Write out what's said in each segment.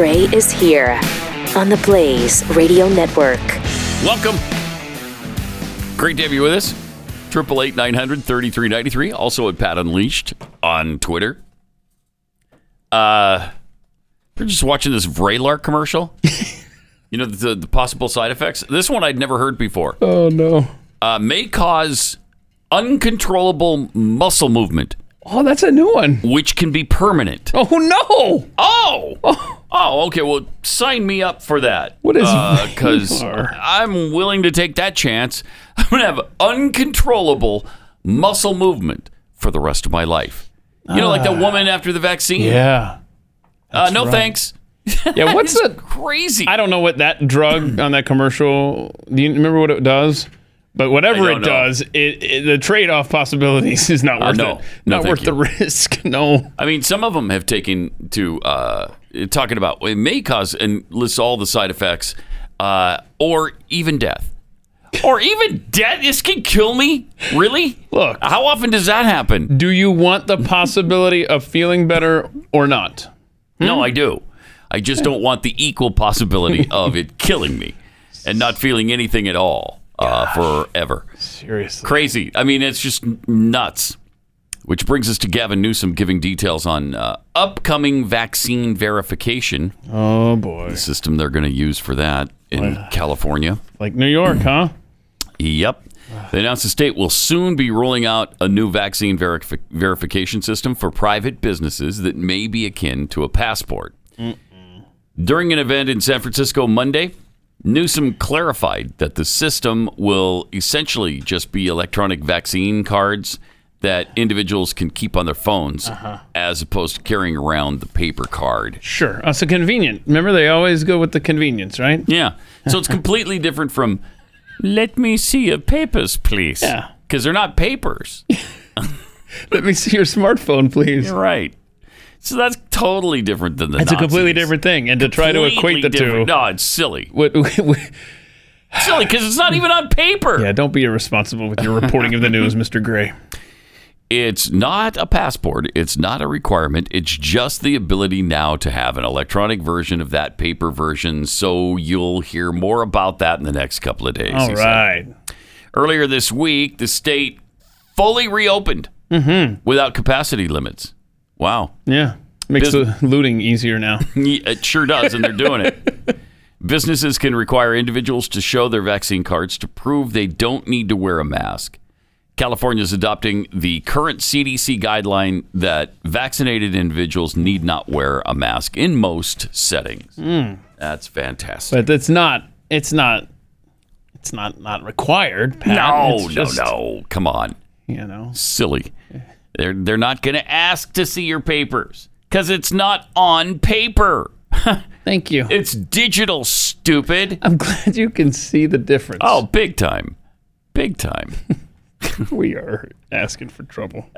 Gray is here on the Blaze Radio Network. Welcome. Great to have you with us. Triple eight nine hundred thirty three ninety three. Also at Pat Unleashed on Twitter. Uh, we're just watching this Vraylar commercial. you know the, the possible side effects. This one I'd never heard before. Oh no. Uh, may cause uncontrollable muscle movement, Oh, that's a new one. which can be permanent. Oh no. Oh. Oh, oh okay. Well, sign me up for that. What is Because Vraylar? I'm willing to take that chance. I'm to have uncontrollable muscle movement for the rest of my life. You know, like the woman after the vaccine? Yeah. uh, no right. thanks. Yeah. What's crazy. I don't know what that drug on that commercial. Do you remember what it does? But whatever it know. does, it, it the trade-off possibilities is not worth no. it. No, not worth you. the risk. No. I mean, some of them have taken to uh, talking about it may cause and lists all the side effects, uh, or even death, or even death. This can kill me. Really? Look. how often does that happen? Do you want the possibility of feeling better or not? No, I do. I just don't want the equal possibility of it killing me and not feeling anything at all uh, forever. Seriously. Crazy. I mean, it's just nuts. Which brings us to Gavin Newsom giving details on uh, upcoming vaccine verification Oh boy. The system they're going to use for that in California. Like New York, huh? Yep. They announced the state will soon be rolling out a new vaccine verifi- verification system for private businesses that may be akin to a passport. During an event in San Francisco Monday, Newsom clarified that the system will essentially just be electronic vaccine cards that individuals can keep on their phones as opposed to carrying around the paper card. Sure. Uh, so convenient. Remember, they always go with the convenience, right? Yeah. So it's completely different from, let me see your papers, please. Yeah. Because they're not papers. Let me see your smartphone, please. You're right. So that's totally different than the It's a completely different thing. And to try to equate the different. two. No, it's silly. What, Silly because it's not even on paper. yeah, don't be irresponsible with your reporting of the news, Mr. Gray. It's not a passport. It's not a requirement. It's just the ability now to have an electronic version of that paper version. So you'll hear more about that in the next couple of days. All he said. Earlier this week, the state fully reopened Mm-hmm. without capacity limits. Wow. Yeah. Makes Bus- the looting easier now. It sure does, and they're doing it. Businesses can require individuals to show their vaccine cards to prove they don't need to wear a mask. California is adopting the current CDC guideline that vaccinated individuals need not wear a mask in most settings. Hmm. That's fantastic. But it's not, it's not, it's not, not required. Pat. no, It's no, just, no. Come on. You know, Silly. They're, they're not going to ask to see your papers because it's not on paper. thank you. It's digital, stupid. I'm glad you can see the difference. Oh, big time. Big time. we are asking for trouble.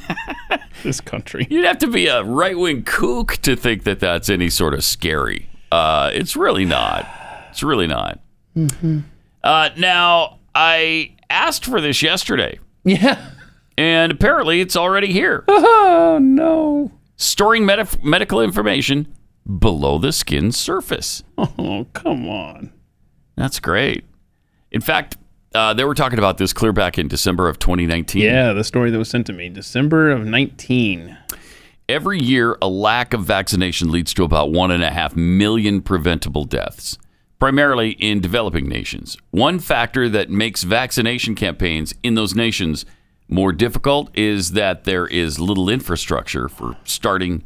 this country. You'd have to be a right wing kook to think that that's any sort of scary. Uh, it's really not. It's really not. Uh, now, I asked for this yesterday, Yeah. And apparently it's already here. Oh no. Storing medi- medical information below the skin's surface. Oh come on. That's great. In fact, uh, they were talking about this clear back in December of 2019. Yeah, the story that was sent to me, December of 19. Every year, a lack of vaccination leads to about one and a half million preventable deaths, primarily in developing nations. One factor that makes vaccination campaigns in those nations more difficult is that there is little infrastructure for starting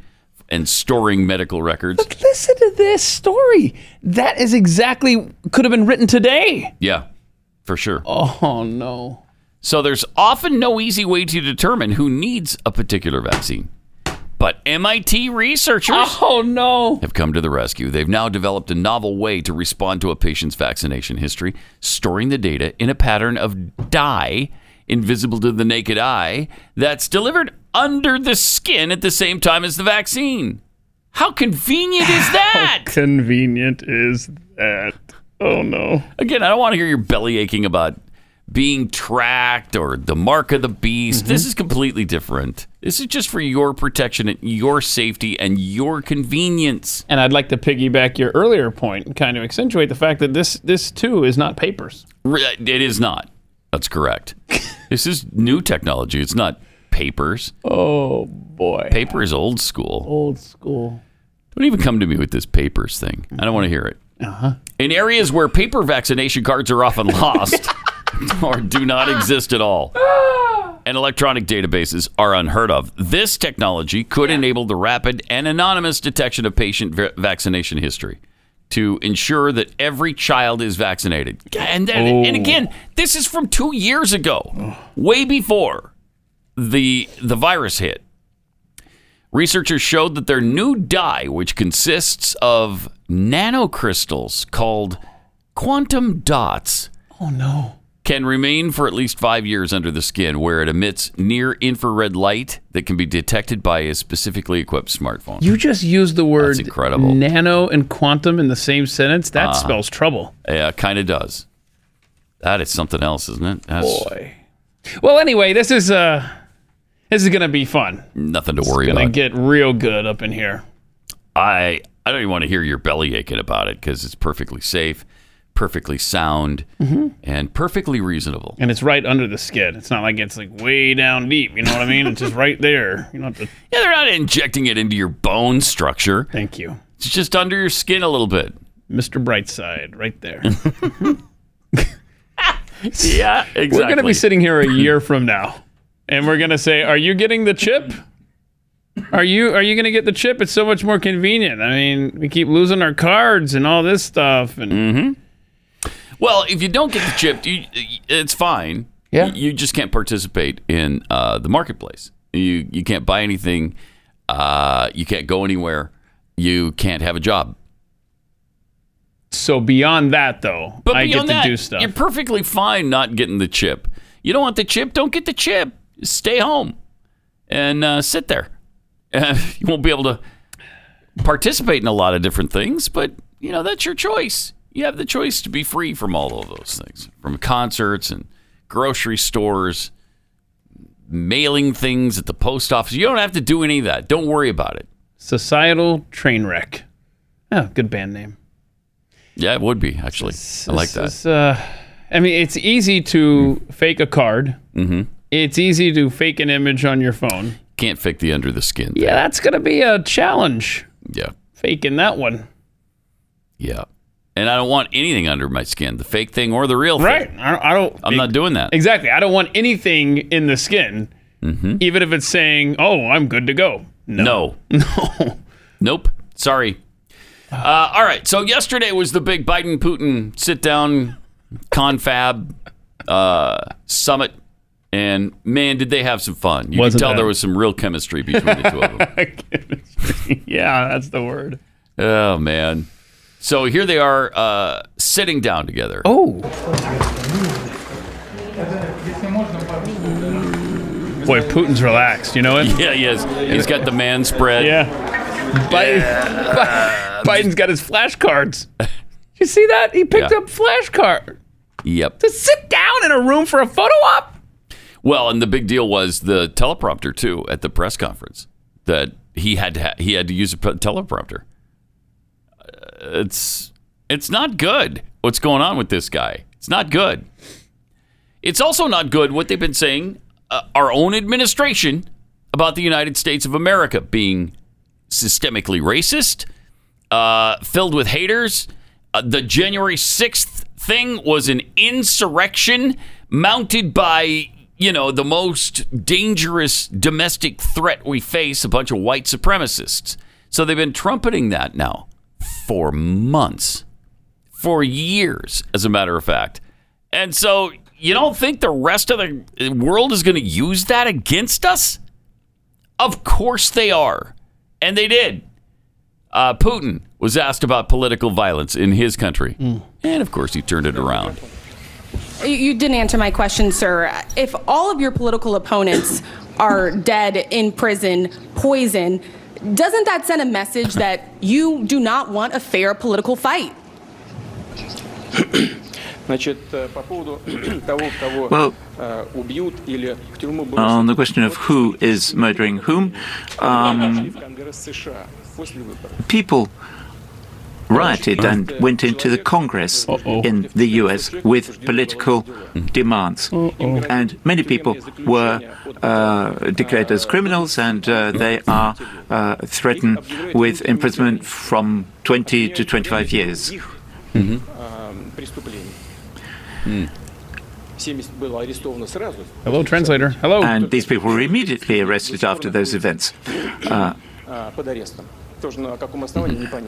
and storing medical records. But listen to this story. That is exactly could have been written today. Yeah, for sure. Oh no. So there's often no easy way to determine who needs a particular vaccine. But MIT researchers Oh no. have come to the rescue. They've now developed a novel way to respond to a patient's vaccination history, storing the data in a pattern of dye invisible to the naked eye that's delivered under the skin at the same time as the vaccine. How convenient is that? Convenient is that. Oh no. Again, I don't want to hear your belly aching about being tracked or the mark of the beast. Mm-hmm. This is completely different. This is just for your protection and your safety and your convenience. And I'd like to piggyback your earlier point and kind of accentuate the fact that this this too is not papers. It is not. That's correct. this is new technology. It's not papers. Oh boy. Paper is old school. Old school. Don't even come to me with this papers thing. I don't want to hear it. Uh-huh. In areas where paper vaccination cards are often lost or do not exist at all, and electronic databases are unheard of, this technology could enable the rapid and anonymous detection of patient va- vaccination history to ensure that every child is vaccinated. And, then, and oh. again, this is from two years ago, way before the the virus hit. Researchers showed that their new dye, which consists of nanocrystals called quantum dots, Oh no. Can remain for at least five years under the skin, where it emits near infrared light that can be detected by a specifically equipped smartphone. You just used the word incredible. nano and quantum in the same sentence. That spells trouble. Yeah, kind of does. That is something else, isn't it? That's Boy. Well, anyway, this is uh this is gonna be fun. nothing to worry Gonna about. get real good up in here. I I don't even want to hear your belly aching about it because it's perfectly safe, perfectly sound, and perfectly reasonable. And it's right under the skin. It's not like it's like way down deep. You know what I mean? It's just right there. You to. Yeah, they're not injecting it into your bone structure. Thank you, It's just under your skin a little bit. Mr. Brightside, right there. Yeah, exactly. We're gonna be sitting here a year from now, and we're gonna say, "Are you getting the chip? Are you are you gonna get the chip? It's so much more convenient. I mean, we keep losing our cards and all this stuff, and Mm-hmm. Well, if you don't get the chip, you, it's fine. Yeah. You, you just can't participate in uh, the marketplace. You you can't buy anything. Uh, you can't go anywhere. You can't have a job. so beyond that, though, But I get beyond to that, do stuff. you're perfectly fine not getting the chip. You don't want the chip? Don't get the chip. Stay home and uh, sit there. Uh, you won't be able to participate in a lot of different things, but you know that's your choice. You have the choice to be free from all of those things, from concerts and grocery stores, mailing things at the post office. You don't have to do any of that. Don't worry about it. Societal train wreck. Oh, good band name. Yeah, it would be actually. I like that. Uh, I mean, it's easy to fake a card. Mm-hmm. It's easy to fake an image on your phone. Can't fake the under the skin. Yeah, that's gonna be a challenge. Yeah. Faking that one. Yeah. And I don't want anything under my skin, the fake thing or the real thing. Right. I don't. I I'm not doing that. Exactly. I don't want anything in the skin, Mm-hmm. even if it's saying, "Oh, I'm good to go." No. No. Nope. Sorry. Uh, all right. So yesterday was the big Biden Putin sit down confab uh, summit. And man, did they have some fun. You Wasn't can tell that- there was some real chemistry between the two of them. yeah, that's the word. Oh, man. So here they are uh, sitting down together. Oh. Boy, Putin's relaxed. You know it? Yeah, he is. He's got the man spread. Yeah. Biden, Biden's got his flashcards. You see that? He picked Yeah. up flashcard Yep. to sit down in a room for a photo op. Well, and the big deal was the teleprompter too at the press conference that he had to ha- he had to use a p- teleprompter. It's it's not good. What's going on with this guy? It's not good. It's also not good what they've been saying uh, our own administration about the United States of America being systemically racist, uh, filled with haters. Uh, the January 6th thing was an insurrection mounted by, you know, the most dangerous domestic threat we face a bunch of white supremacists. So they've been trumpeting that now for months, for years, as a matter of fact. And so you don't think the rest of the world is going to use that against us? Of course they are. And they did. Uh, Putin was asked about political violence in his country. And of course, he turned it around. You- You didn't answer my question, sir. If all of your political opponents are dead in prison, poison, doesn't that send a message that you do not want a fair political fight? well, on the question of who is murdering whom, um, people rioted and went into the Congress Uh-oh. in the US with political demands. Uh-oh. And many people were uh, declared as criminals and uh, they are uh, threatened with imprisonment from 20 to 25 years. Mm-hmm. Hello, translator. Hello. And these people were immediately arrested after those events. Uh,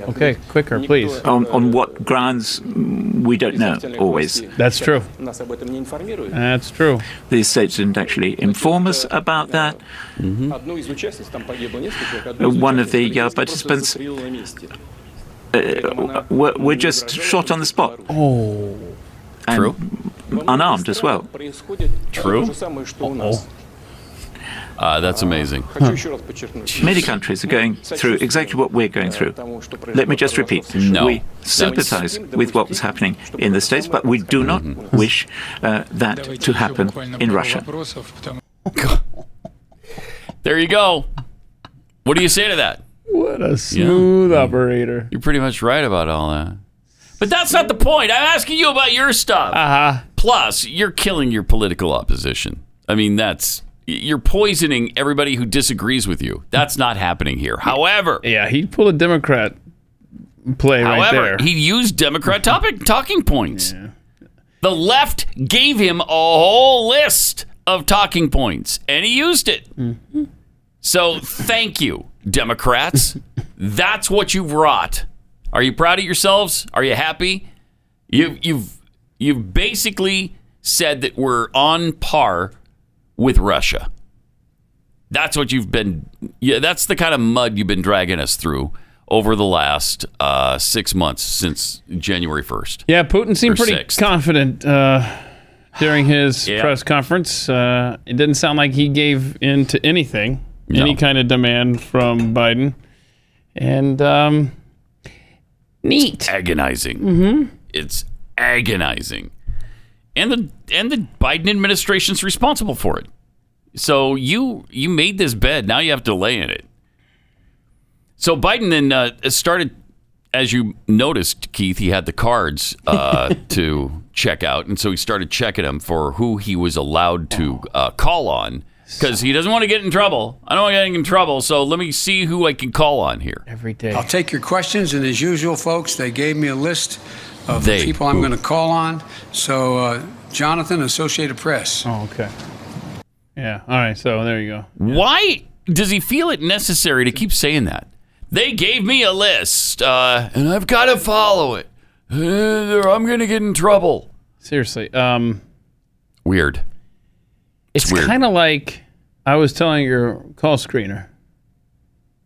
Okay, quicker, please. On, on what grounds, we don't know always. That's true. That's true. The states didn't actually inform us about that. Mm-hmm. One of the uh, participants uh, uh, were, just shot on the spot. Oh. And True. Unarmed as well. True. Uh-oh. Uh, that's amazing. Huh. Many countries are going through exactly what we're going through. Let me just repeat. No. We sympathize with what was happening in the States, but we do not mm-hmm. wish uh, that to happen in Russia. there you go. What do you say to that? What a smooth yeah. operator. You're pretty much right about all that. But that's not the point. I'm asking you about your stuff. Uh-huh. Plus, you're killing your political opposition. I mean, that's you're poisoning everybody who disagrees with you. That's not happening here. However, Yeah, he pulled a Democrat play right there. he used Democrat topic talking points. The left gave him a whole list of talking points, and he used it. Mm-hmm. So, thank you, Democrats. That's what you've wrought. Are you proud of yourselves? Are you happy? You, you've you've basically said that we're on par with Russia. That's what you've been. Yeah, that's the kind of mud you've been dragging us through over the last uh, six months since January first. yeah, Putin seemed pretty sixth. confident uh, during his Yeah. press conference. Uh, it didn't sound like he gave in to anything, any kind of demand from Biden. And um, neat. agonizing. Mm-hmm. It's agonizing, and the and the Biden administration's responsible for it. So you you made this bed. Now you have to lay in it. So Biden then uh, started, as you noticed, Keith. He had the cards uh, to check out, and so he started checking them for who he was allowed to uh, call on. Because he doesn't want to get in trouble. I don't want to get in trouble, so let me see who I can call on here. Every day. I'll take your questions, and as usual, folks, they gave me a list of They, the people I'm going to call on. So, uh, Jonathan, Associated Press. Oh, okay. Yeah. All right. So there you go. Why does he feel it necessary to keep saying that? They gave me a list, uh, and I've got to follow it. Uh, or I'm going to get in trouble. Seriously. Um, Weird. it's weird. kind of like I was telling your call screener.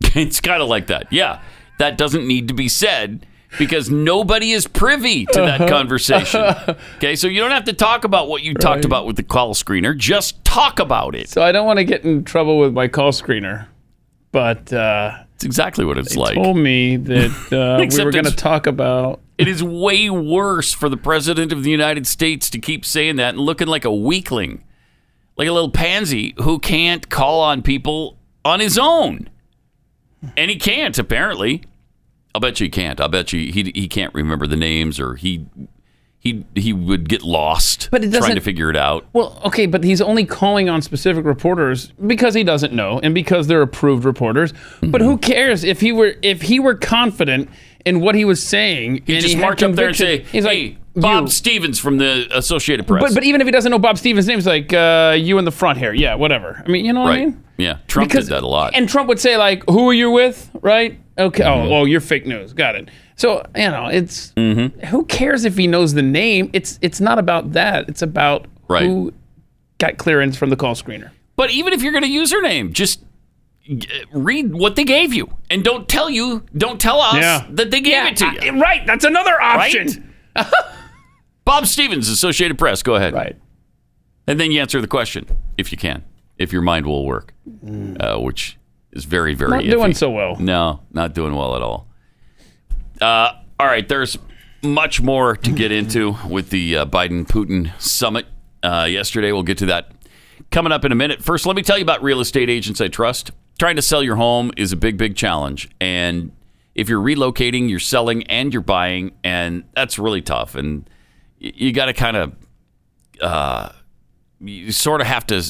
it's kind of like that. Yeah. That doesn't need to be said because nobody is privy to that conversation. Okay. So you don't have to talk about what you talked about with the call screener. Just talk about it. So I don't want to get in trouble with my call screener, but uh, It's exactly what it's like. told me that uh, we were going to talk about. It is way worse for the president of the United States to keep saying that and looking like a weakling, like a little pansy who can't call on people on his own. And he can't, apparently. I'll bet you he can't. I'll bet you he, he can't remember the names or he he he would get lost But it trying to figure it out. Well, okay, but he's only calling on specific reporters because he doesn't know and because they're approved reporters. But Mm-hmm. who cares if he were if he were confident in what he was saying? He just had march up there and say, he's "Hey, like Bob you." Stevens from the Associated Press." But but even if he doesn't know Bob Stevens' name, he's like uh, you in the front here. Yeah, whatever. I mean, you know what I right, mean? yeah, Trump did that a lot. And Trump would say like, "Who are you with?" Right? Okay. Mm-hmm. Oh, oh, you're fake news. Got it. So you know, it's Mm-hmm. who cares if he knows the name? It's it's not about that. It's about Right. who got clearance from the call screener. But even if you're going to use her name, just read what they gave you, and don't tell you, don't tell us Yeah. that they gave it to you. Uh, right. That's another option. Bob Stevens, Associated Press. Go ahead, Right. and then you answer the question if you can, if your mind will work, uh, which is very, very. Not doing so well. No, not doing well at all. Uh, all right, there's much more to get into with the uh, Biden Putin summit uh, yesterday. We'll get to that coming up in a minute. First, let me tell you about real estate agents I trust. Trying to sell your home is a big, big challenge. And if you're relocating, you're selling, and you're buying, and that's really tough. And you got to kind of, uh, you sort of have to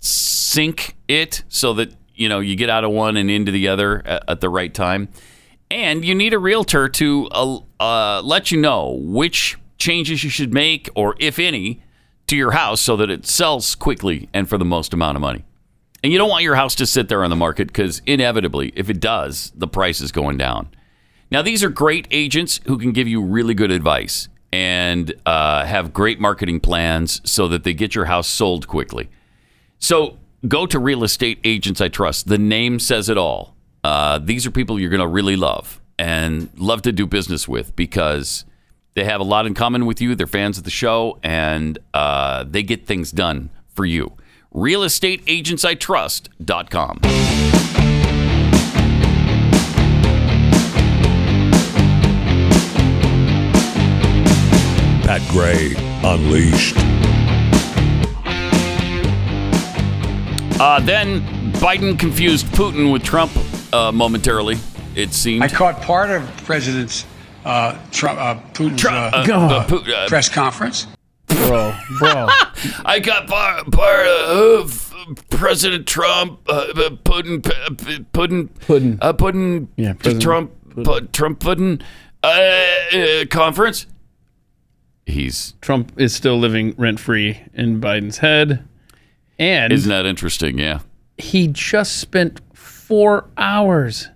sync it so that, you know, you get out of one and into the other at, at the right time. And you need a realtor to uh, uh, let you know which changes you should make, or if any, to your house so that it sells quickly and for the most amount of money. And you don't want your house to sit there on the market because inevitably, if it does, the price is going down. Now, these are great agents who can give you really good advice and uh, have great marketing plans so that they get your house sold quickly. So go to Real Estate Agents I Trust. The name says it all. Uh, these are people you're going to really love and love to do business with because they have a lot in common with you. They're fans of the show and uh, they get things done for you. RealestateAgentsITrust.com. Pat Gray Unleashed. Uh, then Biden confused Putin with Trump uh, momentarily, it seemed. I caught part of President uh, Trump, uh, Putin's Trump, uh, uh, uh, Pu- uh, press conference. Bro, bro. I got part, part of President Trump, uh, uh, Putin, uh, Putin, uh, Putin, Yeah, President Trump, Pu- Trump Putin uh, uh, conference. He's Trump is still living rent free in Biden's head. And isn't that interesting? Yeah. he just spent four hours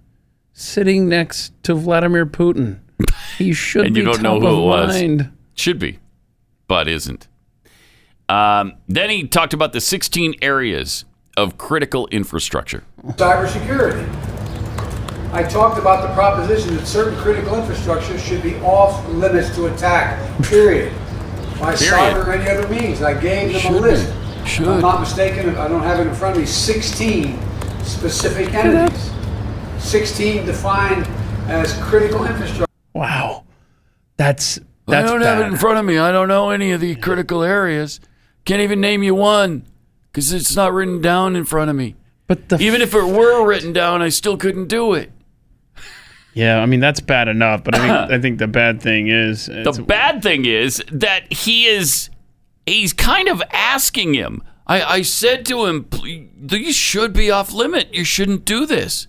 sitting next to Vladimir Putin. He should And be you don't know top who of it was. mind. Should be, but isn't. Um, then he talked about the 16 areas of critical infrastructure. Cybersecurity. I talked about the proposition that certain critical infrastructure should be off limits to attack, period. By Period. cyber or any other means. I gave them Should a be. List. If I'm not mistaken, I don't have it in front of me, 16 specific entities. 16 defined as critical infrastructure. Wow. That's that's I don't bad. have it in front of me. I don't know any of the critical areas. Can't even name you one because it's not written down in front of me. But the Even if it were written down, I still couldn't do it. yeah, I mean that's bad enough. But I think I think the bad thing is it's- The bad thing is that he is, he's kind of asking him. I, I said to him, "Please, these should be off limit. You shouldn't do this.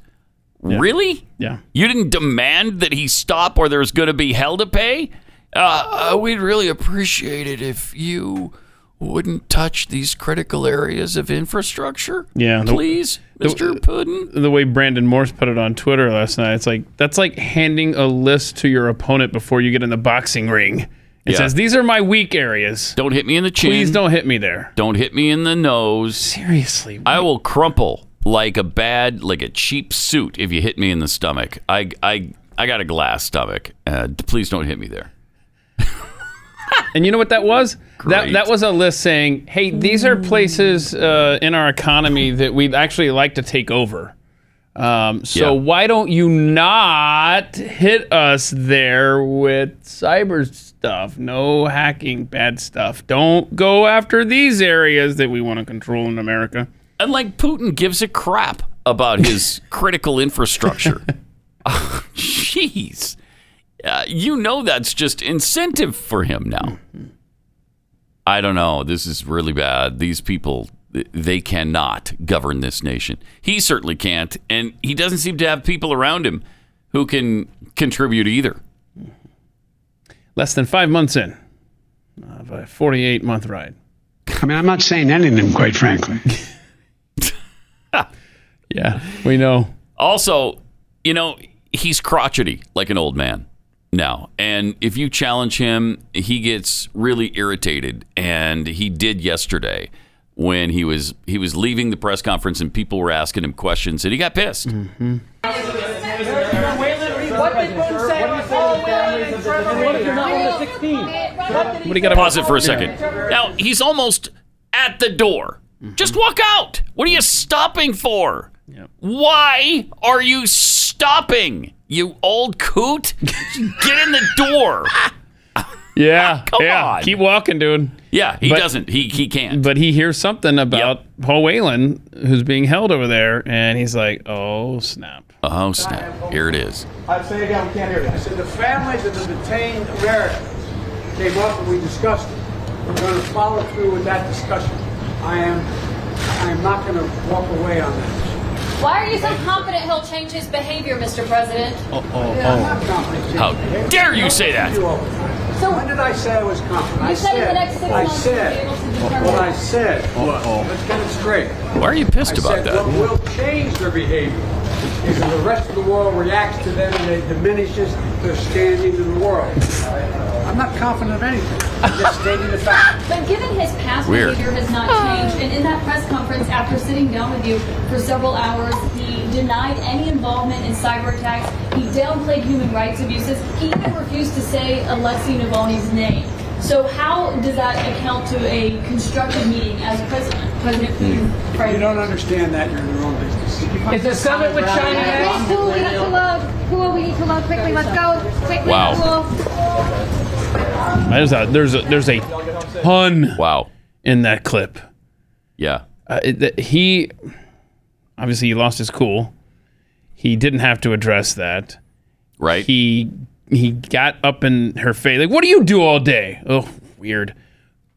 Really? yeah. You didn't demand that he stop or there's going to be hell to pay? Uh, uh, we'd really appreciate it if you wouldn't touch these critical areas of infrastructure. Yeah, the- Please, Mr. Puddin. the way Brandon Morse put it on Twitter last night, it's like that's like handing a list to your opponent before you get in the boxing ring. It Yeah. says these are my weak areas. Don't hit me in the chin. Please don't hit me there. Don't hit me in the nose. Seriously. I will crumple like a bad, like a cheap suit if you hit me in the stomach. I, I, I got a glass stomach. Uh, please don't hit me there. And you know what that was? That that was a list saying, "Hey, these are places uh, in our economy that we'd actually like to take over. Um, so Yeah. why don't you not hit us there with cyber stuff? No hacking, bad stuff. Don't go after these areas that we want to control in America." And like Putin gives a crap about his critical infrastructure. Ah, Jeez. Uh, you know that's just incentive for him now. I don't know. This is really bad. These people, they cannot govern this nation. He certainly can't. And he doesn't seem to have people around him who can contribute either. Less than five months in of a 48 month ride. I mean, I'm not saying anything, quite frankly. Yeah, we know. Also, you know, he's crotchety like an old man now. And if you challenge him, he gets really irritated. And he did yesterday when he was he was leaving the press conference and people were asking him questions and he got pissed. What do you got to Pause it for a second. Now, he's almost at the door. Just walk out. What are you stopping for? Why are you stopping? You old coot. Get in the door. Yeah, Come yeah. on. Keep walking, dude. Yeah, he But- doesn't. He he can't. But he hears something about Paul Whelan, who's being held over there, and he's like, "Oh snap!" oh snap! Here it is. I say again, we can't hear you. I said the families of the detained Americans came up and we discussed it. We're going to follow through with that discussion. I am, I am not going to walk away on that. Why are you so confident he'll change his behavior, Mr. President? Oh, oh, I'm oh. not confident. Jim. How dare you say that? You all the time. when did I say I was confident? I You said in the next six I months you'll be said, able to determine- what I said oh, oh. was, let's get it straight. Why are you pissed I about said that? what will change their behavior is if the rest of the world reacts to them and it diminishes their standing in the world. I'm not confident of anything. I'm just stating the fact. But given his past Weird. behavior has not changed, and in that press conference after sitting down with you for several hours, he denied any involvement in cyber attacks. He downplayed human rights abuses. He even refused to say Alexei Navalny's name. So how does that account to a constructive meeting as president? President hmm. Putin? You don't understand that, you're in your own business. Is the summit with China next? Cool, we need to load. Cool, we need to load quickly. Let's go. Quickly, Wow. cool. There's a there's a there's a ton Wow. in that clip. Yeah. Uh, it, that he obviously he lost his cool. He didn't have to address that. Right. He he got up in her face like, "What do you do all day?" Oh, weird.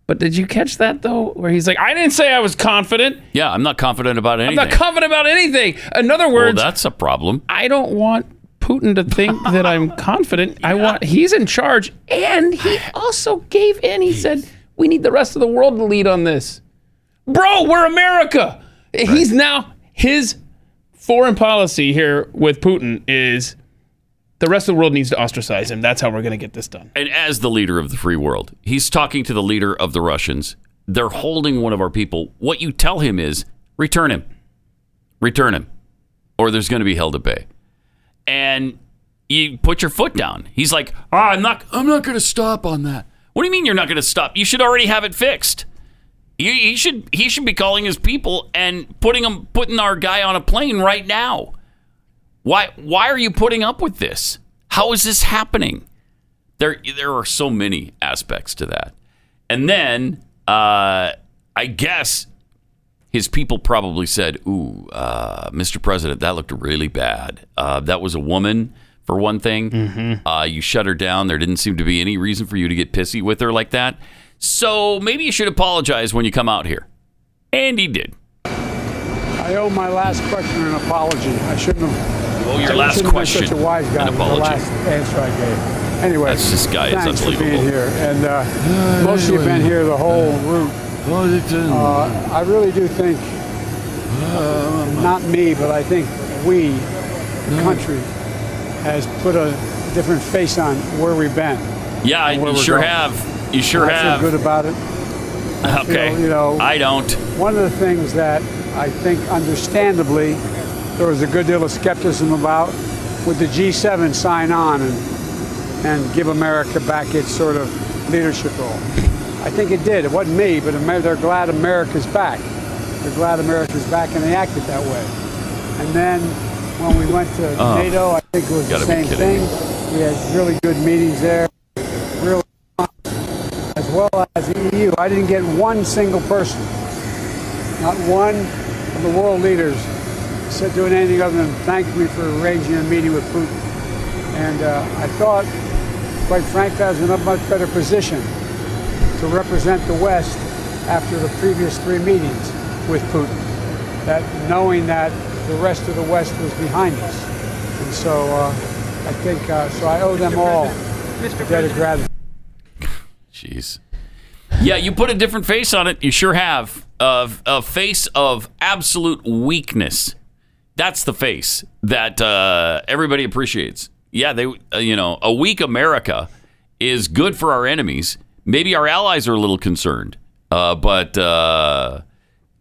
But did you catch that though, where he's like, "I didn't say I was confident. yeah. I'm not confident about anything. I'm not confident about anything." In other well, words, that's a problem. I don't want Putin to think that I'm confident. I want he's in charge, and he also gave in. He said we need the rest of the world to lead on this. Bro, we're America. He's now his foreign policy here with Putin is the rest of the world needs to ostracize him. That's how we're going to get this done. And as the leader of the free world, he's talking to the leader of the Russians. They're holding one of our people. What you tell him is return him, return him, or there's going to be hell to pay. And you put your foot down. He's like, oh, I'm not, I'm not going to stop on that. What do you mean you're not going to stop? You should already have it fixed. He, he should, he should be calling his people and putting him, putting our guy on a plane right now. Why, why are you putting up with this? How is this happening? there there are so many aspects to that. And then uh, I guess his people probably said, "Ooh, uh, Mr. President, that looked really bad. Uh, that was a woman." For one thing, uh, you shut her down. There didn't seem to be any reason for you to get pissy with her like that. So maybe you should apologize when you come out here. And he did. I owe my last question an apology. I shouldn't have. Oh, your I last shouldn't have been question, Such a wise guy. an with The apology. last answer I gave. Anyway, That's this guy is thanks for being here, and uh, most of you have been here the whole route. Uh, I really do think, not me, but I think we, the country, has put a different face on where we've been. Yeah, and you we're sure going. have. You sure I have. feel good about it. I okay. feel, you know, I don't. One of the things that I think, understandably, there was a good deal of skepticism about would the G7 sign on and, and give America back its sort of leadership role. I think it did. It wasn't me, but they're glad America's back. They're glad America's back, and they acted that way. And then when we went to Oh. NATO, I think it was the same thing. We had really good meetings there. Really as well as the EU. I didn't get one single person, not one of the world leaders, said doing anything other than thank me for arranging a meeting with Putin. And uh, I thought, quite frankly, I was in a much better position to represent the West after the previous three meetings with Putin. That knowing that the rest of the West was behind us, and so uh, I think uh, so. I owe them all a debt of gratitude. Jeez. Yeah, you put a different face on it. You sure have. Of a face of absolute weakness. That's the face that uh, everybody appreciates. Yeah, they, uh, you know, a weak America is good for our enemies. Maybe our allies are a little concerned, uh, but uh,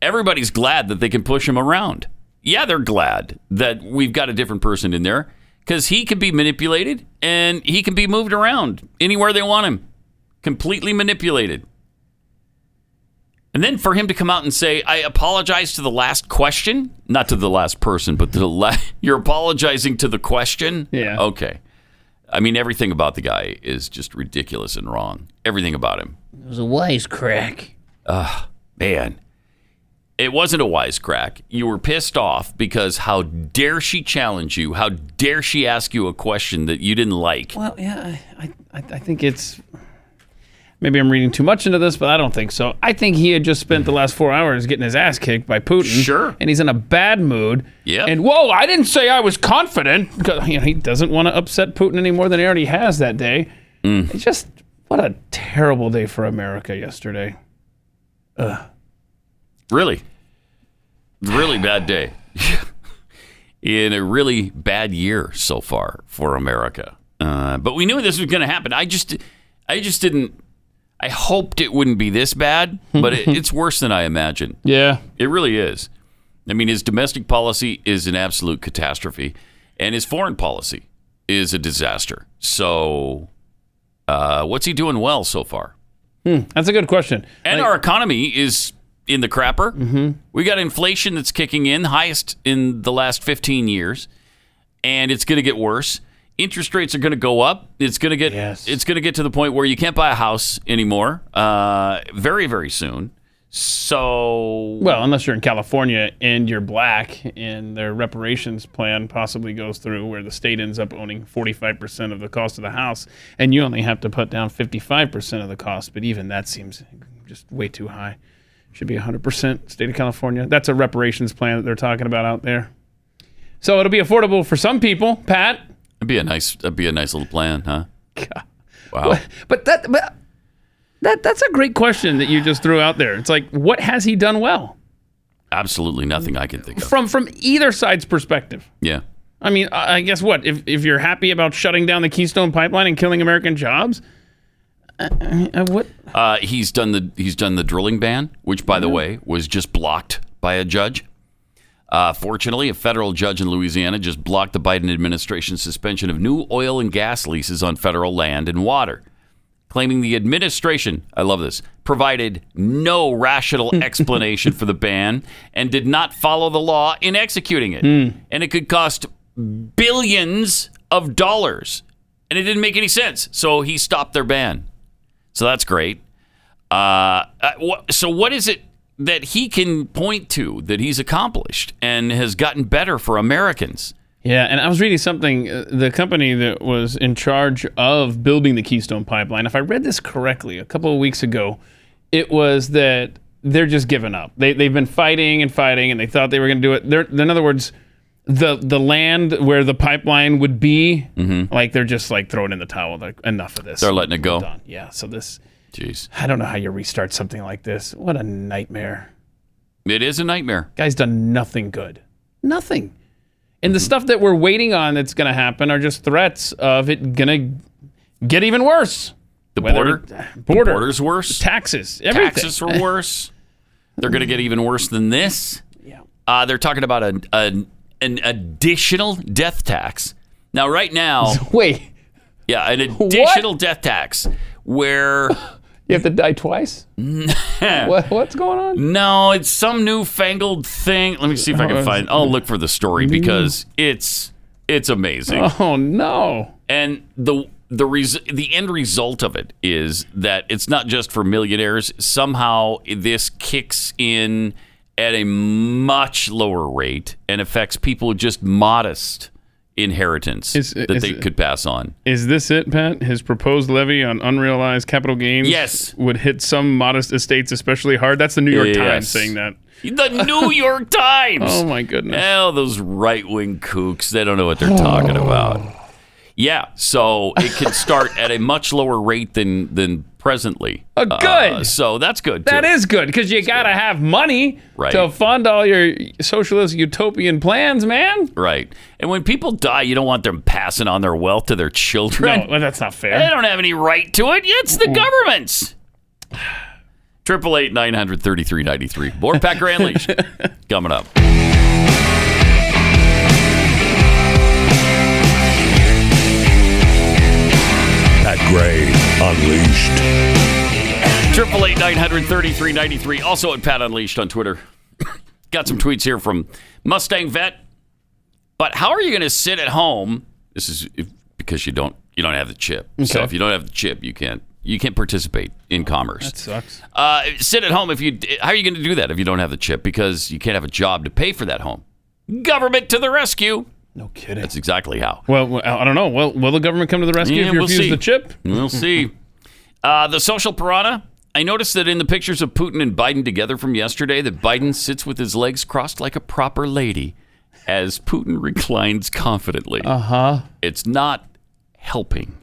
everybody's glad that they can push him around. Yeah, they're glad that we've got a different person in there because he can be manipulated and he can be moved around anywhere they want him completely manipulated. And then for him to come out and say, I apologize to the last question, not to the last person, but to the la- you're apologizing to the question? Yeah. Okay. I mean, everything about the guy is just ridiculous and wrong. Everything about him. It was a wisecrack. Ugh, man. It wasn't a wisecrack. You were pissed off because how dare she challenge you? How dare she ask you a question that you didn't like? Well, yeah, I, I, I think it's maybe I'm reading too much into this, but I don't think so. I think he had just spent the last four hours getting his ass kicked by Putin. Sure. and he's in a bad mood. Yep. And whoa, I didn't say I was confident. 'Cause, You know, he doesn't want to upset Putin any more than he already has that day. Mm. It's just what a terrible day for America yesterday. Ugh. Really? Really bad day. In a really bad year so far for America. Uh, but we knew this was going to happen. I just, I just didn't. I hoped it wouldn't be this bad, but it, it's worse than I imagined. Yeah. It really is. I mean, his domestic policy is an absolute catastrophe, and his foreign policy is a disaster. So, uh, what's he doing well so far? Hmm, that's a good question. And our economy is in the crapper. Mm-hmm. We got inflation that's kicking in, highest in the last 15 years, and it's going to get worse. Interest rates are going to go up. It's going to get yes. it's going to get to the point where you can't buy a house anymore uh, very very soon. So Well, unless you're in California and you're black, and their reparations plan possibly goes through where the state ends up owning 45% of the cost of the house, and you only have to put down 55% of the cost. But even that seems just way too high. Should be 100% state of California. That's a reparations plan that they're talking about out there. So it'll be affordable for some people, Pat. it'd be a nice that'd be a nice little plan, huh? Wow. But that, but that that's a great question that you just threw out there. It's like, what has he done well Absolutely nothing I can think of. from from either side's perspective? Yeah. I mean, I guess what if if you're happy about shutting down the Keystone Pipeline and killing American jobs? Uh, uh, what? Uh, he's done the he's done the drilling ban, which, by the way, was just blocked by a judge. Uh, fortunately, a federal judge in Louisiana just blocked the Biden administration's suspension of new oil and gas leases on federal land and water, claiming the administration, I love this, provided no rational explanation for the ban and did not follow the law in executing it. And it could cost billions of dollars. And it didn't make any sense. So he stopped their ban. So that's great. Uh, uh, so what is it that he can point to that he's accomplished and has gotten better for Americans? Yeah, and I was reading something. Uh, the company that was in charge of building the Keystone Pipeline, if I read this correctly, a couple of weeks ago, it was that they're just giving up. They they've been fighting and fighting, and they thought they were going to do it. They're, in other words, the the land where the pipeline would be, like they're just like throwing in the towel. Like enough of this. They're letting it go. Done. Yeah. So this. Jeez. I don't know how you restart something like this. What a nightmare. It is a nightmare. Guy's done nothing good. Nothing. And the stuff that we're waiting on that's going to happen are just threats of it going to get even worse. The border, it- the border, border's worse. taxes, everything. Taxes are worse. They're going to get even worse than this. Yeah. Uh, they're talking about a, a, an additional death tax. Now, right now, Wait, yeah, an additional death tax where you have to die twice? what, what's going on? No, it's some newfangled thing. Let me see if I Oh, can find. I'll look for the story mm-hmm. because it's it's amazing. Oh no. And the the res- the end result of it is that it's not just for millionaires. Somehow this kicks in at a much lower rate and affects people just modest inheritance Is- that is they could pass on. Is this it, Pat? His proposed levy on unrealized capital gains Yes. would hit some modest estates especially hard. That's the New York Yes. Times saying that. The New York Times. Oh my goodness. Oh, those right wing kooks. They don't know what they're talking about. Yeah, so it can start at a much lower rate than than presently. Oh, good. so that's good. That too. is good because you got to have money Right. to fund all your socialist utopian plans, man. right. And when people die, you don't want them passing on their wealth to their children. No, well, that's not fair. They don't have any right to it. It's the mm. government's. Triple eight nine hundred thirty three ninety three. More Pat Gray Unleashed coming up. Pat Gray Unleashed. Triple eight nine hundred thirty three ninety three. Also at Pat Unleashed on Twitter. Got some tweets here from Mustang Vet. But how are you going to sit at home? This is if, because you don't you don't have the chip. So if you don't have the chip, you can't you can't participate in commerce. That sucks. Uh, sit at home if you. How are you going to do that if you don't have the chip? Because you can't have a job to pay for that home. Government to the rescue. No kidding. That's exactly how. Well, I don't know. Well, will the government come to the rescue Yeah, if you we'll refuse see. the chip? We'll see. Uh, the social piranha. I noticed that in the pictures of Putin and Biden together from yesterday, that Biden sits with his legs crossed like a proper lady, as Putin reclines confidently. Uh huh. It's not helping.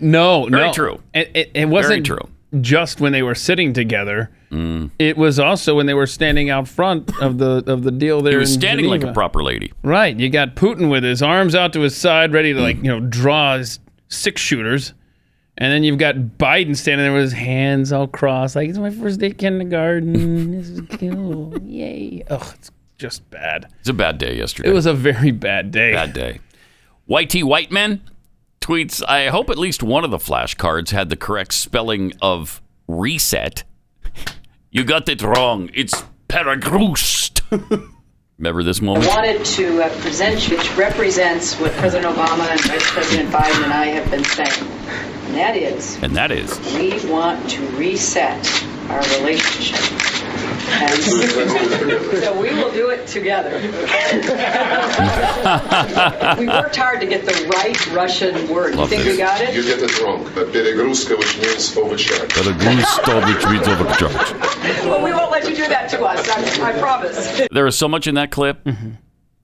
No, Very no. true. It, it, it wasn't true. Just when they were sitting together. Mm. It was also when they were standing out front of the of the deal there. He was in standing like a proper lady. Right. You got Putin with his arms out to his side, ready to like you know draw his six shooters, and then you've got Biden standing there with his hands all crossed, like it's my first day of kindergarten. this is cool. Yay! Oh, it's just bad. It's a bad day yesterday. It was a very bad day. Bad day. Whitey white Whiteman tweets I hope at least one of the flashcards had the correct spelling of reset. You got it wrong. It's Paragroost. Remember this moment? I wanted to uh, present you, which represents what President Obama and Vice President Biden and I have been saying. And that is, And that is we want to reset our relationship. And so we will do it together. we worked hard to get the right Russian word. You Love think this. we got it? You get it wrong. Перегрузка, which means overcharge. Paragroost, which means overcharge. Well, we won't let you do that to us. I, I promise. There is so much in that clip.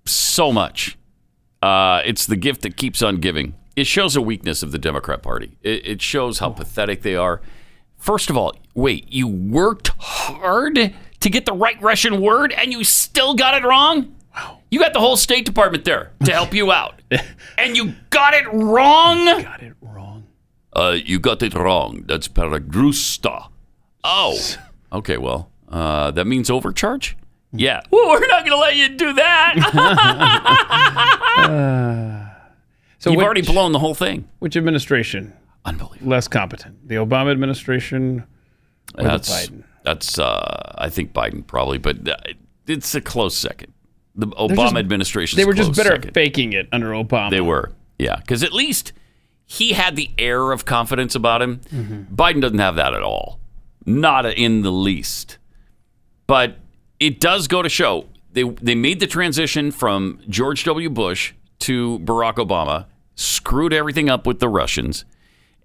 So much. Uh, it's the gift that keeps on giving. It shows a weakness of the Democrat Party. It, it shows how pathetic they are. First of all, wait, you worked hard to get the right Russian word and you still got it wrong? Wow. You got the whole State Department there to help you out. and you got it wrong? You Got it wrong. Uh, you got it wrong. That's Paragrusta. Oh. Okay, well, uh, that means overcharge? Yeah. Well, we're not going to let you do that. So You've which- already blown the whole thing. Which administration? Unbelievable. Less competent, the Obama administration or That's Biden? that's uh, I think Biden probably, but uh, it's a close second. The Obama administration. They were just better second. at faking it under Obama. They were, yeah, because at least he had the air of confidence about him. Biden doesn't have that at all, not in the least. But it does go to show they they made the transition from George W. Bush to Barack Obama, screwed everything up with the Russians,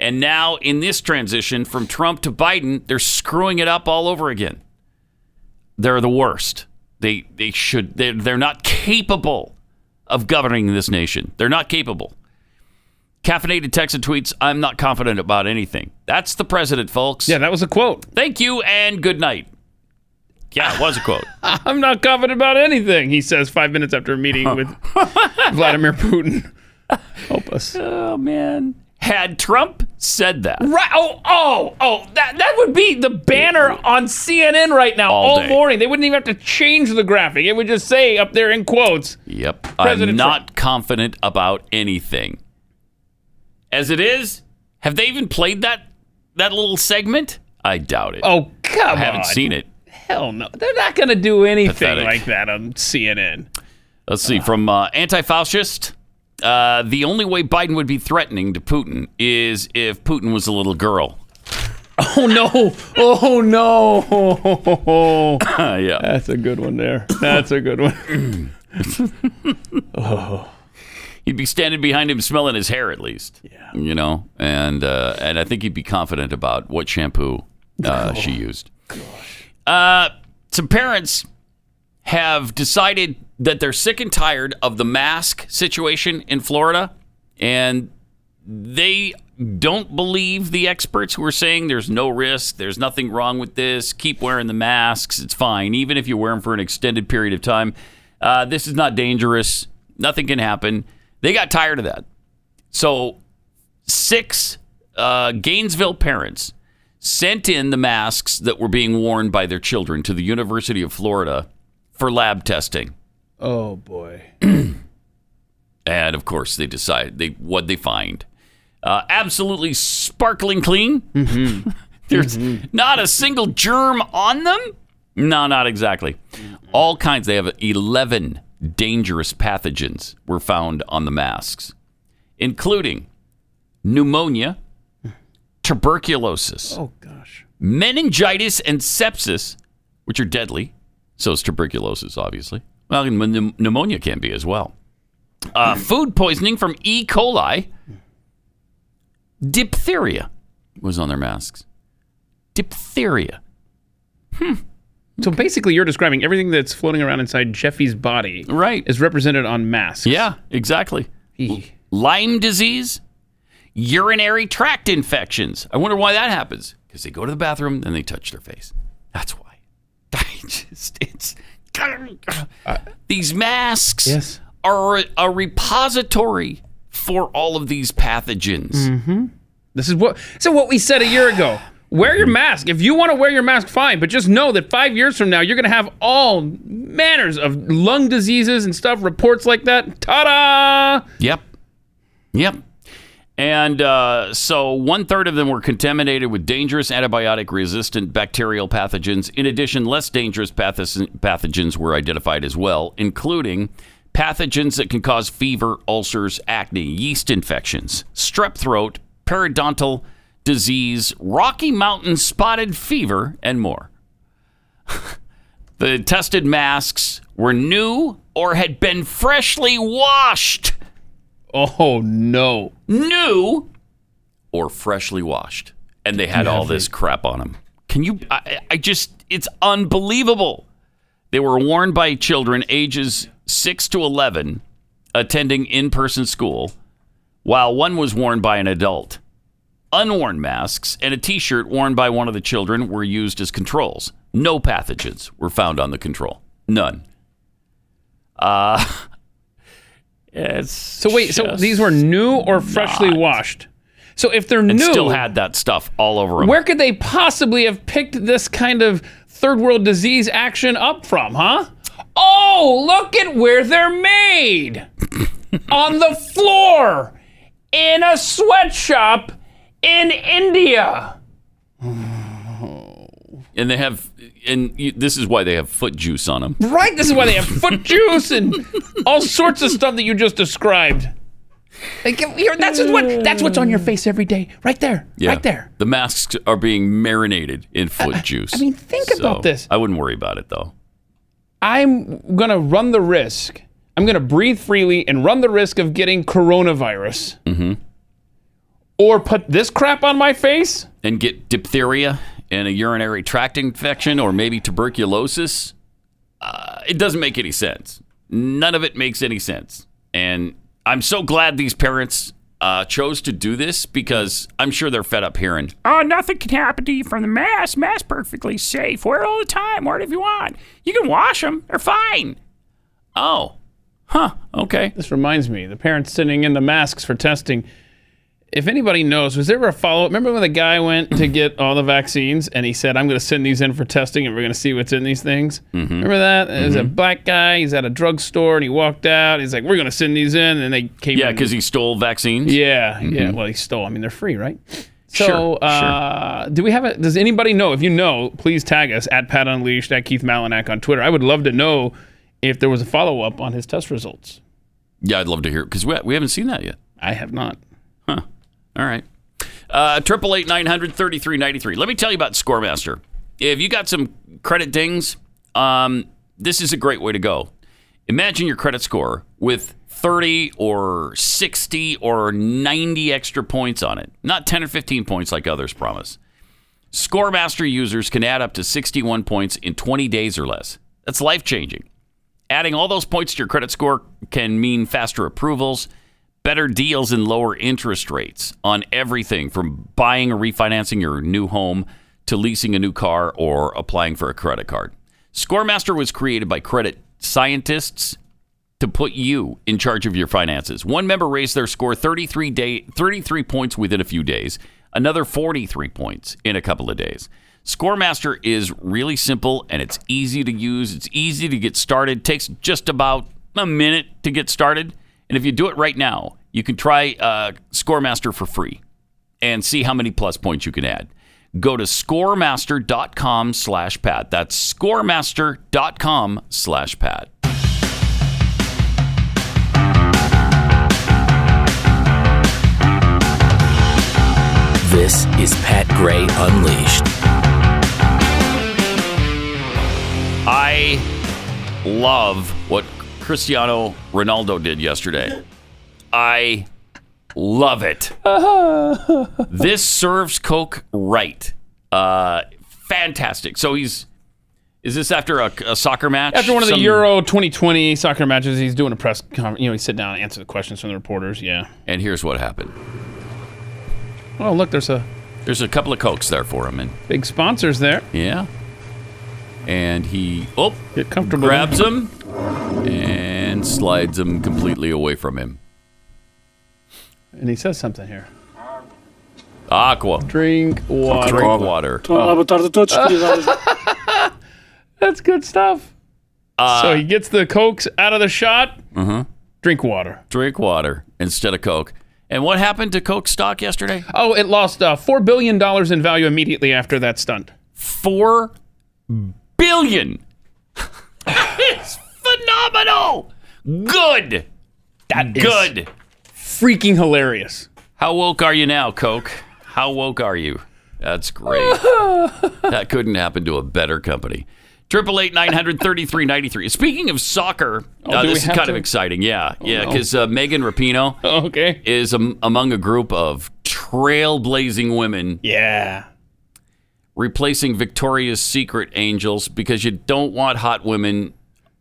and now in this transition from Trump to Biden, they're screwing it up all over again. They're the worst. They they should they're, they're not capable of governing this nation. They're not capable. Caffeinated text and tweets, I'm not confident about anything. That's the president, folks. Yeah, that was a quote. Thank you and good night. Yeah, it was a quote. I'm not confident about anything, he says five minutes after a meeting oh. with Vladimir Putin. Help us. Oh, man. Had Trump said that, Right. Oh, oh, oh. That that would be the banner on CNN right now All all, morning. They wouldn't even have to change the graphic. It would just say up there in quotes. Yep. President I'm not confident about anything. As it is, have they even played that that little segment? I doubt it. Oh, come I haven't on. seen it. Hell no. They're not going to do anything Pathetic. like that on CNN. Let's see. From uh, anti-fascist, uh, the only way Biden would be threatening to Putin is if Putin was a little girl. Oh no! Oh no! yeah, that's a good one there. That's a good one. oh. He'd be standing behind him, smelling his hair at least. Yeah, you know, and uh, and I think he'd be confident about what shampoo uh, she used. Uh, some parents have decided that they're sick and tired of the mask situation in Florida, and they don't believe the experts who are saying there's no risk, there's nothing wrong with this, keep wearing the masks, it's fine, even if you wear them for an extended period of time. Uh, this is not dangerous, nothing can happen. They got tired of that. So, six uh, Gainesville parents sent in the masks that were being worn by their children to the University of Florida for lab testing. Oh boy. And of course, they decide they what they find. Uh, absolutely sparkling clean. Mm-hmm. There's mm-hmm. not a single germ on them. No, not exactly. Mm-hmm. All kinds. They have 11 dangerous pathogens were found on the masks, including pneumonia, tuberculosis, Oh gosh. meningitis, and sepsis, which are deadly. So is tuberculosis, obviously. Well, pneumonia can be as well. Uh, food poisoning from E. coli. Diphtheria was on their masks. Diphtheria. Hmm. So basically, you're describing everything that's floating around inside Jeffy's body, right? Is represented on masks. Yeah, exactly. Lyme disease, urinary tract infections. I wonder why that happens. Because they go to the bathroom and they touch their face. That's why. I just, it's these masks Yes. are a, repository for all of these pathogens. Mm-hmm. This is what. So what we said a year ago. Wear your mask. If you want to wear your mask, fine. But just know that five years from now, you're going to have all manners of lung diseases and stuff. Reports like that. Ta-da! Yep. Yep. And uh, so one third of them were contaminated with dangerous antibiotic resistant bacterial pathogens. In addition, less dangerous pathogens were identified as well, including pathogens that can cause fever, ulcers, acne, yeast infections, strep throat, periodontal disease, Rocky Mountain spotted fever, and more. the tested masks were new or had been freshly washed. Oh no. New or freshly washed. And they had all this crap on them. Can you I, I just it's unbelievable. They were worn by children ages 6 to 11 attending in-person school while one was worn by an adult. Unworn masks and a t-shirt worn by one of the children were used as controls. No pathogens were found on the control. None. Uh It's So wait. So these were new or freshly washed. So if they're and new, still had that stuff all over them. where could they possibly have picked this kind of third world disease action up from, huh? Oh, look at where they're made on the floor in a sweatshop in India. And they have, and you, this is why they have foot juice on them. Right? This is why they have foot juice and all sorts of stuff that you just described. Like, that's just what that's what's on your face every day, right there, right there. The masks are being marinated in foot juice. I mean, think So, about this. I wouldn't worry about it though. I'm gonna run the risk. I'm gonna breathe freely and run the risk of getting coronavirus, Mm-hmm. or put this crap on my face. And get diphtheria and a urinary tract infection, or maybe tuberculosis. Uh, it doesn't make any sense. None of it makes any sense. And I'm so glad these parents uh, chose to do this because I'm sure they're fed up hearing Oh, nothing can happen to you from the mask. Mask perfectly safe. Wear it all the time. Wear it if you want. You can wash them. They're fine. Oh, huh? Okay. This reminds me, the parents sending in the masks for testing. If anybody knows, was there ever a follow up? Remember when the guy went to get all the vaccines and he said, I'm going to send these in for testing and we're going to see what's in these things? Mm-hmm. Remember that? There's a black guy. He's at a drugstore and he walked out. He's like, We're going to send these in. And they came back. Yeah, because he stole vaccines. Yeah, yeah. Mhm. Well, he stole. I mean, they're free, right? So, Sure, uh, do we have a? Does anybody know? If you know, please tag us at Pat Unleashed at Keith Malinak on Twitter. I would love to know if there was a follow up on his test results. Yeah, I'd love to hear it because we, we haven't seen that yet. I have not. All right. Uh, Triple eight nine hundred thirty three ninety three. Let me tell you about Scoremaster. If you got some credit dings, um, this is a great way to go. Imagine your credit score with 30 or 60 or 90 extra points on it, not 10 or 15 points like others promise. Scoremaster users can add up to 61 points in 20 days or less. That's life changing. Adding all those points to your credit score can mean faster approvals, better deals, and lower interest rates on everything from buying or refinancing your new home to leasing a new car or applying for a credit card. Scoremaster was created by credit scientists to put you in charge of your finances. One member raised their score 33 day 33 points within a few days, another 43 points in a couple of days. Scoremaster is really simple and it's easy to use. It's easy to get started. takes just about a minute to get started. And if you do it right now, you can try uh, Scoremaster for free and see how many plus points you can add. Go to scoremaster.com slash Pat. That's scoremaster.com slash Pat. This is Pat Gray Unleashed. I love what Cristiano Ronaldo did yesterday. I love it. this serves Coke right. Uh, fantastic. So he's. Is this after a, a soccer match? After one of the Some- Euro 2020 soccer matches, he's doing a press conference. You know, he sit down and answer the questions from the reporters. Yeah. And here's what happened. Oh, look, there's a There's a couple of Cokes there for him, and big sponsors there. yeah. And he oh Get comfortable. grabs him and slides him completely away from him. And he says something here. Aqua. Drink water. Drink water. Olá, boa tarde a todos, That's good stuff. Uh, so he gets the cokes out of the shot. Uh-huh. Drink water. Drink water instead of Coke. And what happened to Coke stock yesterday? Oh, it lost uh, four billion dollars in value immediately after that stunt. Four billion. phenomenal. Good. That is Good. freaking hilarious. How woke are you now, Coke? How woke are you? That's great. that couldn't happen to a better company. Triple eight nine hundred thirty three ninety three. Speaking of soccer, Oh, uh, this is kind to? of exciting. Yeah, yeah, no. because uh, Megan Rapinoe okay. is am- among a group of trailblazing women Yeah. replacing Victoria's Secret angels because you don't want hot women